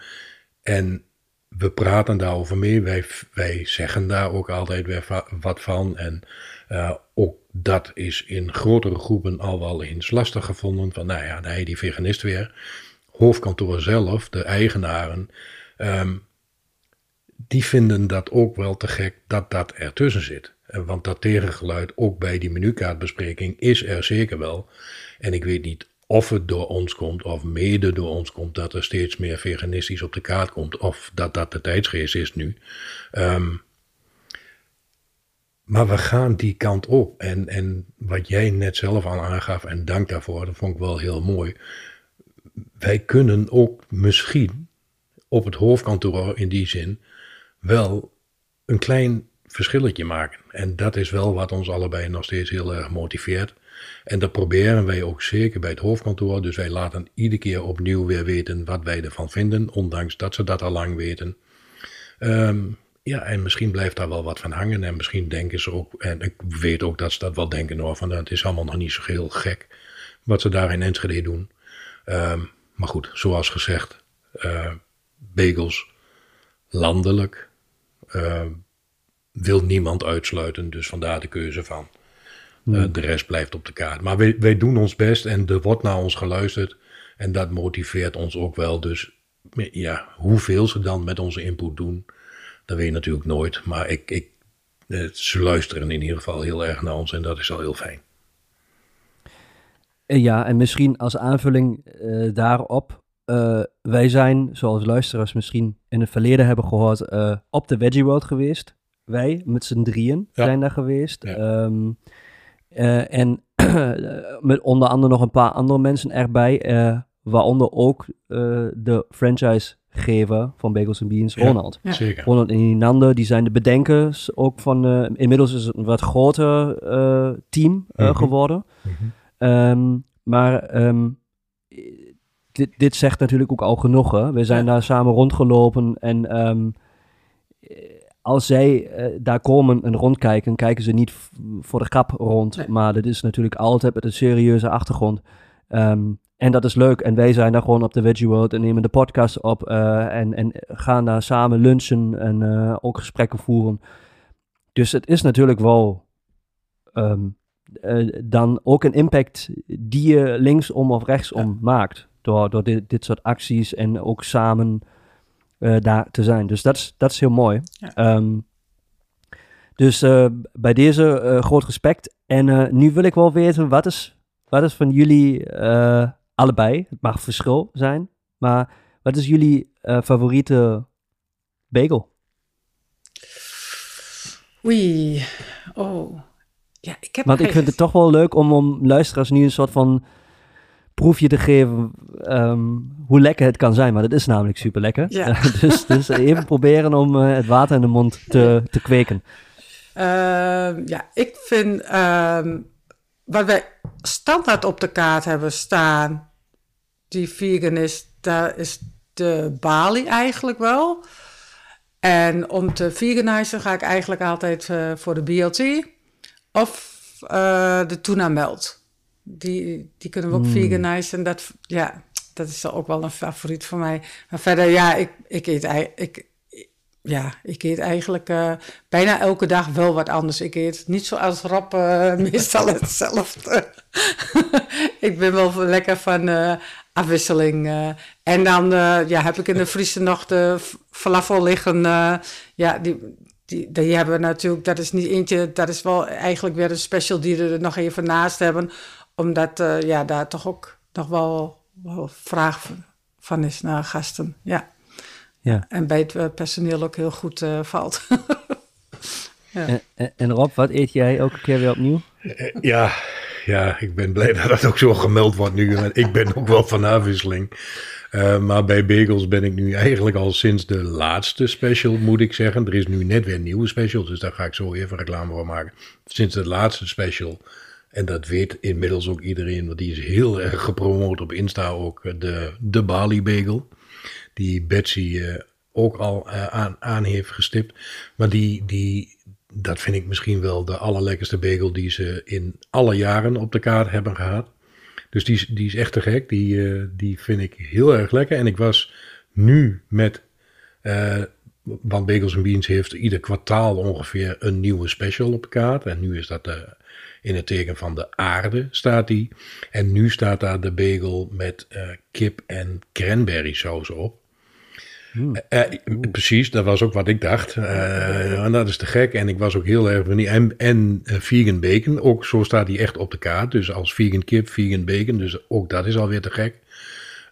En we praten daarover mee. Wij, wij zeggen daar ook altijd weer wat van. En uh, ook dat is in grotere groepen al wel eens lastig gevonden. Van nou ja, nee, die veganist weer. Hoofdkantoor zelf, de eigenaren. Um, die vinden dat ook wel te gek dat dat ertussen zit. Want dat tegengeluid, ook bij die menukaartbespreking, is er zeker wel. En ik weet niet of het door ons komt, of mede door ons komt, dat er steeds meer veganistisch op de kaart komt, of dat dat de tijdsgeest is nu. Um, maar we gaan die kant op. En, en wat jij net zelf al aangaf, en dank daarvoor, dat vond ik wel heel mooi. Wij kunnen ook misschien op het hoofdkantoor in die zin wel een klein verschilletje maken. En dat is wel wat ons allebei nog steeds heel erg motiveert. En dat proberen wij ook zeker bij het hoofdkantoor. Dus wij laten iedere keer opnieuw weer weten wat wij ervan vinden, ondanks dat ze dat al lang weten. Um, ja, en misschien blijft daar wel wat van hangen. En misschien denken ze ook, en ik weet ook dat ze dat wel denken hoor, van het is allemaal nog niet zo heel gek wat ze daar in Enschede doen. Um, maar goed, zoals gezegd, uh, bagels, landelijk, uh, wil niemand uitsluiten. Dus vandaar de keuze van. Uh, de rest blijft op de kaart. Maar wij, wij doen ons best en er wordt naar ons geluisterd. En dat motiveert ons ook wel. Dus ja, hoeveel ze dan met onze input doen, dat weet je natuurlijk nooit. Maar ik, ik, eh, ze luisteren in ieder geval heel erg naar ons en dat is al heel fijn. Ja, en misschien als aanvulling uh, daarop. Uh, wij zijn, zoals luisteraars misschien in het verleden hebben gehoord, op de Veggie World geweest. Wij met z'n drieën ja. zijn daar geweest. Ja. Um, uh, en <clears throat> met onder andere nog een paar andere mensen erbij, waaronder ook de franchisegever van Bagels Beans, ja, Ronald. Zeker. Ronald en Ninander, die zijn de bedenkers ook van, inmiddels is het een wat groter team mm -hmm. geworden. Mm -hmm. um, maar um, dit, dit zegt natuurlijk ook al genoeg. Hè? We zijn ja. daar samen rondgelopen en um, als zij uh, daar komen en rondkijken, kijken ze niet voor de grap rond. Nee. Maar dat is natuurlijk altijd met een serieuze achtergrond. Um, en dat is leuk. En wij zijn daar gewoon op de Veggie World en nemen de podcast op uh, en, en gaan daar samen lunchen en uh, ook gesprekken voeren. Dus het is natuurlijk wel um, dan ook een impact die je linksom of rechtsom ja. maakt door, door dit, dit soort acties en ook samen uh, daar te zijn. Dus dat is, dat is heel mooi. Ja. Um, dus uh, bij deze uh, groot respect. En nu wil ik wel weten, wat is, wat is van jullie allebei, het mag verschil zijn, maar wat is jullie favoriete bagel? Oei, oh. Ja, ik heb Want ik vind het toch wel leuk om, om luisteraars nu een soort van proefje te geven um, hoe lekker het kan zijn. Maar dat is namelijk super lekker. Ja. <laughs> dus, dus even proberen om uh, het water in de mond te, te kweken. Uh, ja, ik vind uh, wat wij standaard op de kaart hebben staan, die vegan is, daar is de Bali eigenlijk wel. En om te veganizen ga ik eigenlijk altijd uh, voor de BLT of uh, de tuna melt. Die, die kunnen we ook mm. veganizen. Dat, ja, dat is ook wel een favoriet voor mij. Maar verder, ja, ik, ik eet, ik, ja, ik eet eigenlijk uh, bijna elke dag wel wat anders. Ik eet niet zoals Rob uh, meestal hetzelfde. <laughs> ik ben wel lekker van uh, afwisseling. En dan ja, heb ik in de vriezer nog de falafel liggen. ja, die, die, die hebben we natuurlijk, dat is niet eentje, dat is wel eigenlijk weer een special die we er nog even naast hebben. Omdat ja, daar toch ook nog wel, wel vraag van is naar gasten. Ja. Ja. En bij het personeel ook heel goed valt. <laughs> ja. en, en Rob, wat eet jij elke keer weer opnieuw? Ja, ja, ik ben blij <laughs> dat dat ook zo gemeld wordt nu. Ik ben ook wel van afwisseling. Uh, maar bij bagels ben ik nu eigenlijk al sinds de laatste special, moet ik zeggen. Er is nu net weer een nieuwe special, dus daar ga ik zo even reclame voor maken. Sinds de laatste special, en dat weet inmiddels ook iedereen, want die is heel erg gepromoot op Insta ook, de, de Bali bagel. Die Betsy uh, ook al uh, aan, aan heeft gestipt. Maar die, die, dat vind ik misschien wel de allerlekkerste bagel die ze in alle jaren op de kaart hebben gehad. Dus die, die is echt te gek. Die, die vind ik heel erg lekker. En ik was nu met. Uh, want Bagels Beans heeft ieder kwartaal ongeveer een nieuwe special op de kaart. En nu is dat uh, in het teken van de aarde staat die. En nu staat daar de bagel met kip en cranberry saus op. Hmm. Uh, precies, dat was ook wat ik dacht. Uh, en dat is te gek. En ik was ook heel erg benieuwd. En, en vegan bacon, ook zo staat die echt op de kaart. Dus als vegan kip, vegan bacon. Dus ook dat is alweer te gek.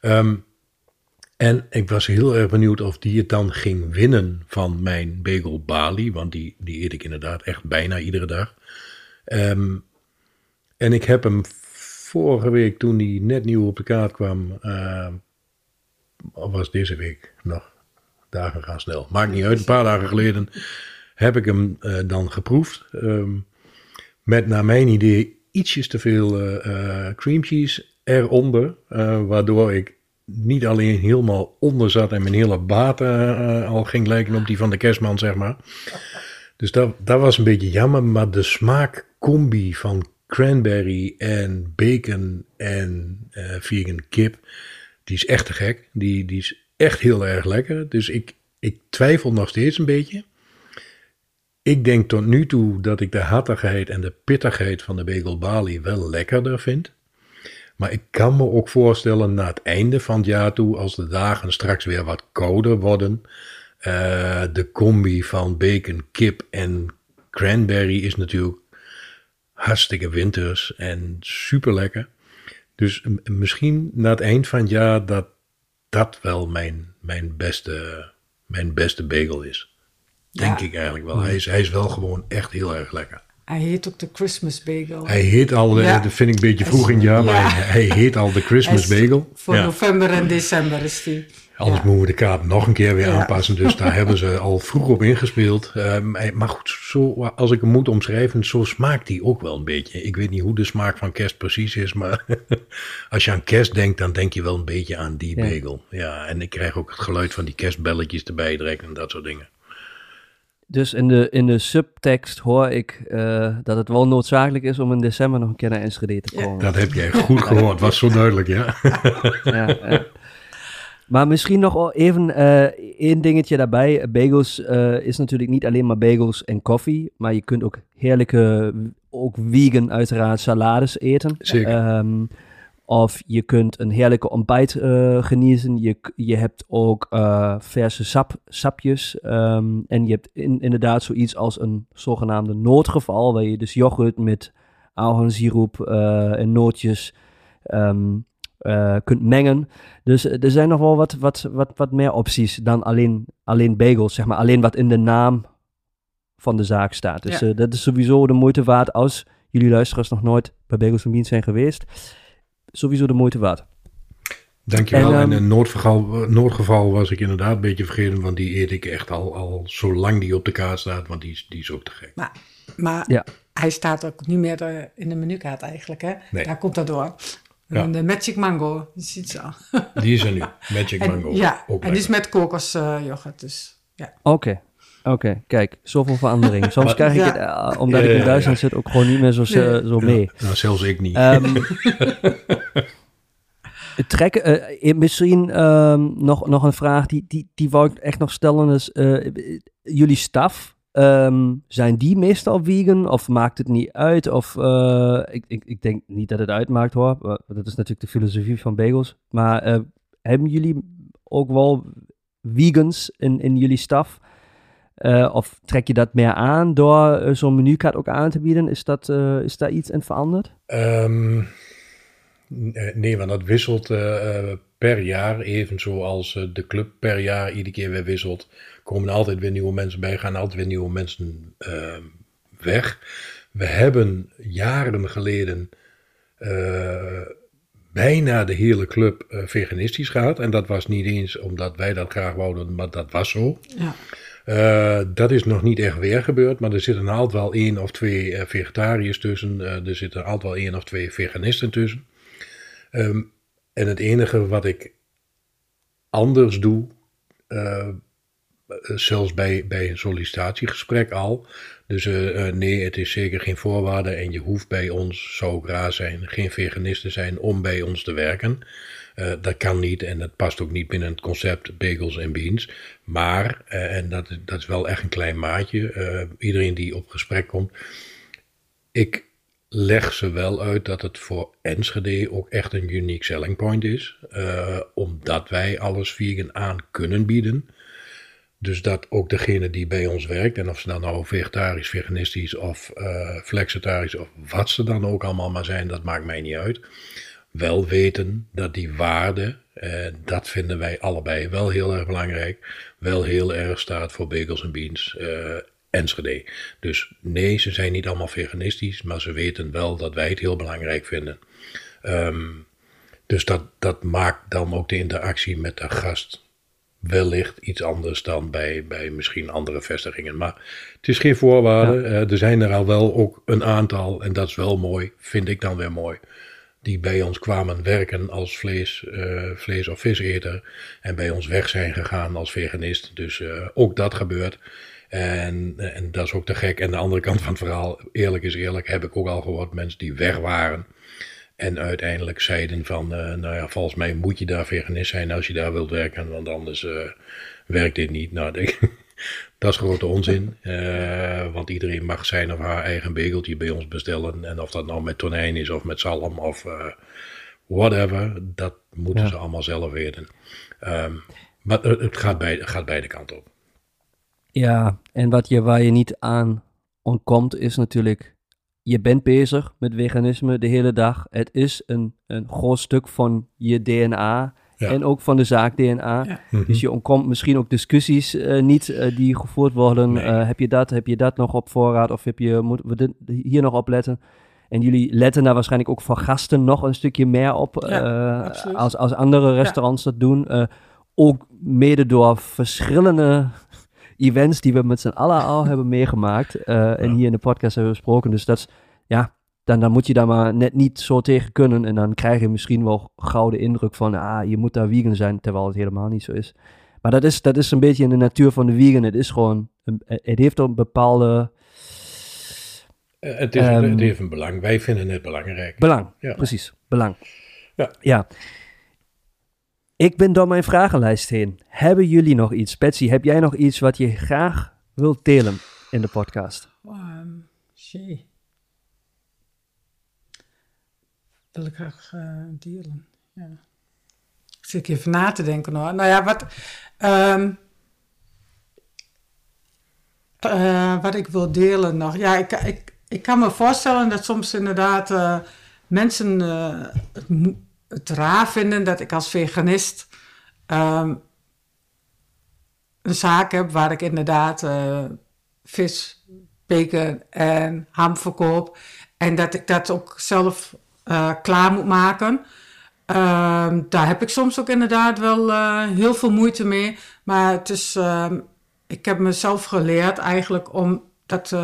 Um, en ik was heel erg benieuwd of die het dan ging winnen van mijn bagel Bali. Want die, die eet ik inderdaad echt bijna iedere dag. Um, en ik heb hem vorige week, toen die net nieuw op de kaart kwam of was deze week nog? Dagen gaan snel. Maakt niet uit. Een paar dagen geleden heb ik hem uh, dan geproefd. Um, met naar mijn idee ietsjes te veel uh, cream cheese eronder. Waardoor ik niet alleen helemaal onder zat en mijn hele baat al ging lijken op die van de kerstman, zeg maar. Dus dat, dat was een beetje jammer. Maar de smaakcombi van cranberry en bacon en vegan kip die is echt te gek. Die, die is echt heel erg lekker. Dus ik, ik twijfel nog steeds een beetje. Ik denk tot nu toe dat ik de hartigheid en de pittigheid van de bagel Bali wel lekkerder vind. Maar ik kan me ook voorstellen na het einde van het jaar toe, als de dagen straks weer wat kouder worden. Uh, de combi van bacon, kip en cranberry is natuurlijk hartstikke winters en super lekker. Dus misschien na het eind van het jaar dat dat wel mijn, mijn, beste, mijn beste bagel is. Denk ik eigenlijk wel. Hij is, hij is wel gewoon echt heel erg lekker. Hij heet ook de Christmas bagel. Hij heet al, dat vind ik een beetje vroeg in het jaar, maar hij, heet al de Christmas bagel. Voor november en december is die. Anders moeten we de kaart nog een keer weer aanpassen. Dus daar <laughs> hebben ze al vroeg op ingespeeld. Um, maar goed, zo, als ik hem moet omschrijven, zo smaakt die ook wel een beetje. Ik weet niet hoe de smaak van kerst precies is, maar <laughs> als je aan kerst denkt, dan denk je wel een beetje aan die bagel. Ja, en ik krijg ook het geluid van die kerstbelletjes erbij direct en dat soort dingen. Dus in de, in de subtekst hoor ik uh, dat het wel noodzakelijk is om in december nog een keer naar Enschede te komen. Ja, dat heb jij goed gehoord, was zo duidelijk, ja. <laughs> ja, ja. Maar misschien nog even uh, één dingetje daarbij. Bagels uh, is natuurlijk niet alleen maar bagels en koffie, maar je kunt ook heerlijke, ook vegan uiteraard, salades eten. Zeker. Um, of je kunt een heerlijke ontbijt uh, geniezen. Je, je hebt ook verse sap, sapjes. Um, en je hebt in, inderdaad zoiets als een zogenaamde noodgeval, waar je dus yoghurt met ahornsiroop en nootjes um, uh, kunt mengen. Dus eh, er zijn nog wel wat, wat, wat, wat meer opties dan alleen, alleen bagels, zeg maar. Alleen wat in de naam van de zaak staat. Dus uh, dat is sowieso de moeite waard als jullie luisteraars nog nooit bij Bagels van Beans zijn geweest. Sowieso de moeite waard. Dankjewel. En, um, in een Noordgeval, Noordgeval was ik inderdaad een beetje vergeten, want die eet ik echt al, al zolang die op de kaart staat, want die, die is ook te gek. Maar, maar ja. hij staat ook niet meer in de menukaart eigenlijk, hè? Nee. Daar komt dat door. Ja. En de Magic Mango, je ziet ze al. <laughs> Die is er nu, Magic Mango. ja, en die is met kokosyoghurt, uh, dus ja. Oké, okay. oké, okay. kijk, zoveel verandering. <laughs> Soms krijg ik het, uh, omdat ik in Duitsland zit, ook gewoon niet meer zo, nee. zo mee. nou, zelfs ik niet. <laughs> Um, trekken, uh, misschien um, nog, nog een vraag, die, die, die wou ik echt nog stellen, is jullie staf, Ehm, zijn die meestal vegan of maakt het niet uit? Of eh, ik, ik, ik denk niet dat het uitmaakt hoor. Dat is natuurlijk de filosofie van bagels. Maar eh, hebben jullie ook wel vegans in, in jullie staf? Of trek je dat meer aan door zo'n menukaart ook aan te bieden? Is, dat, is daar iets in veranderd? Um, nee, want dat wisselt per jaar, even zoals de club per jaar iedere keer weer wisselt komen altijd weer nieuwe mensen bij, gaan altijd weer nieuwe mensen uh, weg. We hebben jaren geleden uh, bijna de hele club uh, veganistisch gehad. En dat was niet eens omdat wij dat graag wouden, maar dat was zo. Ja. Uh, dat is nog niet echt weer gebeurd, maar er zitten altijd wel één of twee vegetariërs tussen. er zitten altijd wel één of twee veganisten tussen. Um, en het enige wat ik anders doe, eh, zelfs bij, bij een sollicitatiegesprek al. Dus uh, nee, het is zeker geen voorwaarde en je hoeft bij ons, zou raar zijn, geen veganist te zijn om bij ons te werken. Dat kan niet en dat past ook niet binnen het concept bagels en beans. Maar, en dat, dat is wel echt een klein maatje, iedereen die op gesprek komt, ik leg ze wel uit dat het voor Enschede ook echt een unique selling point is. omdat wij alles vegan aan kunnen bieden. Dus dat ook degene die bij ons werkt, en of ze dan nou vegetarisch, veganistisch of uh, flexitarisch of wat ze dan ook allemaal maar zijn, dat maakt mij niet uit. Wel weten dat die waarde, eh, dat vinden wij allebei wel heel erg belangrijk, wel heel erg staat voor bagels en beans. Uh, Enschede. Dus nee, ze zijn niet allemaal veganistisch, maar ze weten wel dat wij het heel belangrijk vinden. Um, dus dat, dat maakt dan ook de interactie met de gast wellicht iets anders dan bij, bij misschien andere vestigingen. Maar het is geen voorwaarde. Eh, er zijn er al wel ook een aantal, en dat is wel mooi, vind ik dan weer mooi, die bij ons kwamen werken als vlees, uh, vlees- of viseter en bij ons weg zijn gegaan als veganist. Dus uh, ook dat gebeurt. En, en dat is ook te gek. En de andere kant van het verhaal, eerlijk is eerlijk, heb ik ook al gehoord mensen die weg waren en uiteindelijk zeiden van, uh, nou ja, volgens mij moet je daar veganist zijn als je daar wilt werken, want anders uh, werkt dit niet. Nou, <laughs> dat is grote onzin, uh, want iedereen mag zijn of haar eigen begeltje bij ons bestellen. En of dat nou met tonijn is of met zalm of whatever, dat moeten ze allemaal zelf weten. Um, maar het gaat, bij, gaat beide kanten op. Ja, en wat je, waar je niet aan ontkomt is natuurlijk je bent bezig met veganisme de hele dag. Het is een, een groot stuk van je DNA. En ook van de zaak DNA. Dus mhm. je ontkomt misschien ook discussies uh, niet uh, die gevoerd worden. Nee. Uh, heb je dat, heb je dat nog op voorraad? Of heb je, moeten we dit, hier nog op letten? En jullie letten daar waarschijnlijk ook voor gasten nog een stukje meer op. Ja, als, als andere restaurants dat doen. ook mede door verschillende events die we met z'n allen al <laughs> hebben meegemaakt. Uh, en hier in de podcast hebben besproken. Dus dat is, ja, dan, dan moet je daar maar net niet zo tegen kunnen. En dan krijg je misschien wel gauw de indruk van, ah, je moet daar vegan zijn, terwijl het helemaal niet zo is. Maar dat is, dat is een beetje in de natuur van de vegan. Het is gewoon, het heeft een bepaalde... Uh, het, is, um, het heeft een belang. Wij vinden het belangrijk. Belang, ja. precies. Belang. Ja. ja. Ik ben door mijn vragenlijst heen. Hebben jullie nog iets? Betsy, heb jij nog iets wat je graag wilt delen in de podcast? Um, Wil ik graag uh, delen. Ja. Ik zit even na te denken hoor. Nou ja, wat, um, uh, wat ik wil delen nog. Ja, ik, ik, ik kan me voorstellen dat soms inderdaad uh, mensen het het raar vinden dat ik als veganist um, een zaak heb waar ik inderdaad uh, vis, bacon en ham verkoop. En dat ik dat ook zelf uh, klaar moet maken. Um, daar heb ik soms ook inderdaad wel uh, heel veel moeite mee. Maar het is, um, ik heb mezelf geleerd eigenlijk om dat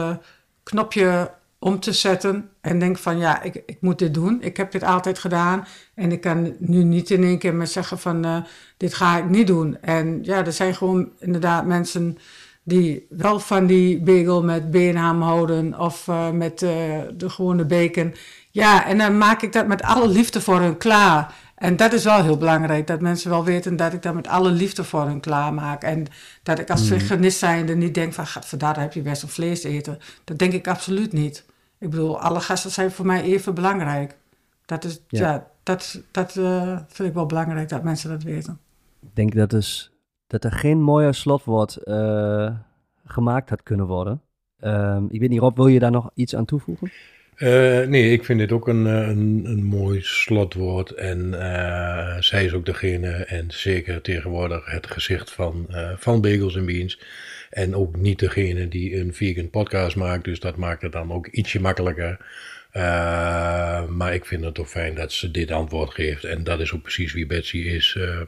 knopje om te zetten en denk van ja, ik, ik moet dit doen. Ik heb dit altijd gedaan en ik kan nu niet in één keer maar zeggen van uh, dit ga ik niet doen. En ja, er zijn gewoon inderdaad mensen die wel van die bagel met beenham houden of uh, met uh, de gewone bacon. Ja, en dan maak ik dat met alle liefde voor hun klaar. En dat is wel heel belangrijk, dat mensen wel weten dat ik dat met alle liefde voor hun klaarmaak. En dat ik als Mhm. veganist zijnde niet denk van, vandaar heb je best een vlees eten. Dat denk ik absoluut niet. Ik bedoel, alle gasten zijn voor mij even belangrijk. Dat, is, Ja. ja. dat, dat eh, vind ik wel belangrijk dat mensen dat weten. Ik denk dat, dus, dat er geen mooier slotwoord eh, gemaakt had kunnen worden. Ehm, ik weet niet, Rob, wil je daar nog iets aan toevoegen? Eh, nee, ik vind dit ook een, een, een mooi slotwoord. En eh, zij is ook degene, en zeker tegenwoordig het gezicht van, eh, van Bagels en Beans. En ook niet degene die een vegan podcast maakt. Dus dat maakt het dan ook ietsje makkelijker. Eh, maar ik vind het toch fijn dat ze dit antwoord geeft. En dat is ook precies wie Betsy is. Eh,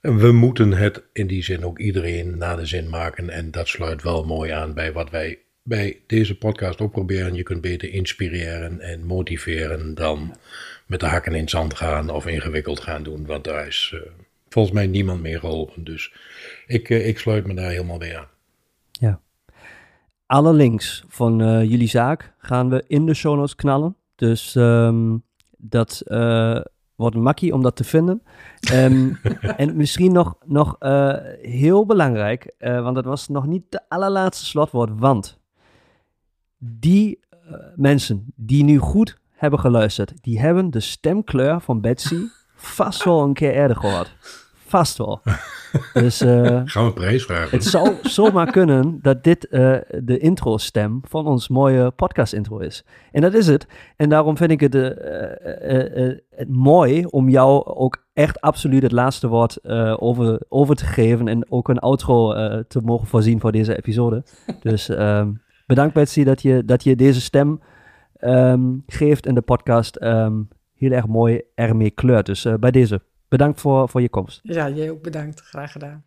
we moeten het in die zin ook iedereen naar de zin maken. En dat sluit wel mooi aan bij wat wij bij deze podcast ook proberen. Je kunt beter inspireren en motiveren dan met de hakken in het zand gaan of ingewikkeld gaan doen. Want daar is eh, volgens mij niemand meer geholpen. Dus ik, eh, ik sluit me daar helemaal bij aan. Ja. Alle links van eh, jullie zaak gaan we in de show notes knallen. Dus ehm, dat eh, wordt makkie om dat te vinden. Ehm, <laughs> en misschien nog, nog heel belangrijk, want dat was nog niet de allerlaatste slotwoord. Want die mensen die nu goed hebben geluisterd, die hebben de stemkleur van Betsy <laughs> vast wel een keer eerder gehoord. Vast wel. <laughs> Dus eh, Gaan we prijs vragen? het zou zomaar kunnen dat dit eh, de intro-stem van ons mooie podcast-intro is. En dat is het. En daarom vind ik het, eh, mooi om jou ook echt absoluut het laatste woord over, over te geven. En ook een outro te mogen voorzien voor deze episode. Dus ehm, bedankt Betsy dat je, dat je deze stem ehm, geeft en de podcast ehm, heel erg mooi ermee kleurt. Dus bij deze, bedankt voor, voor je komst. Ja, jij ook bedankt. Graag gedaan.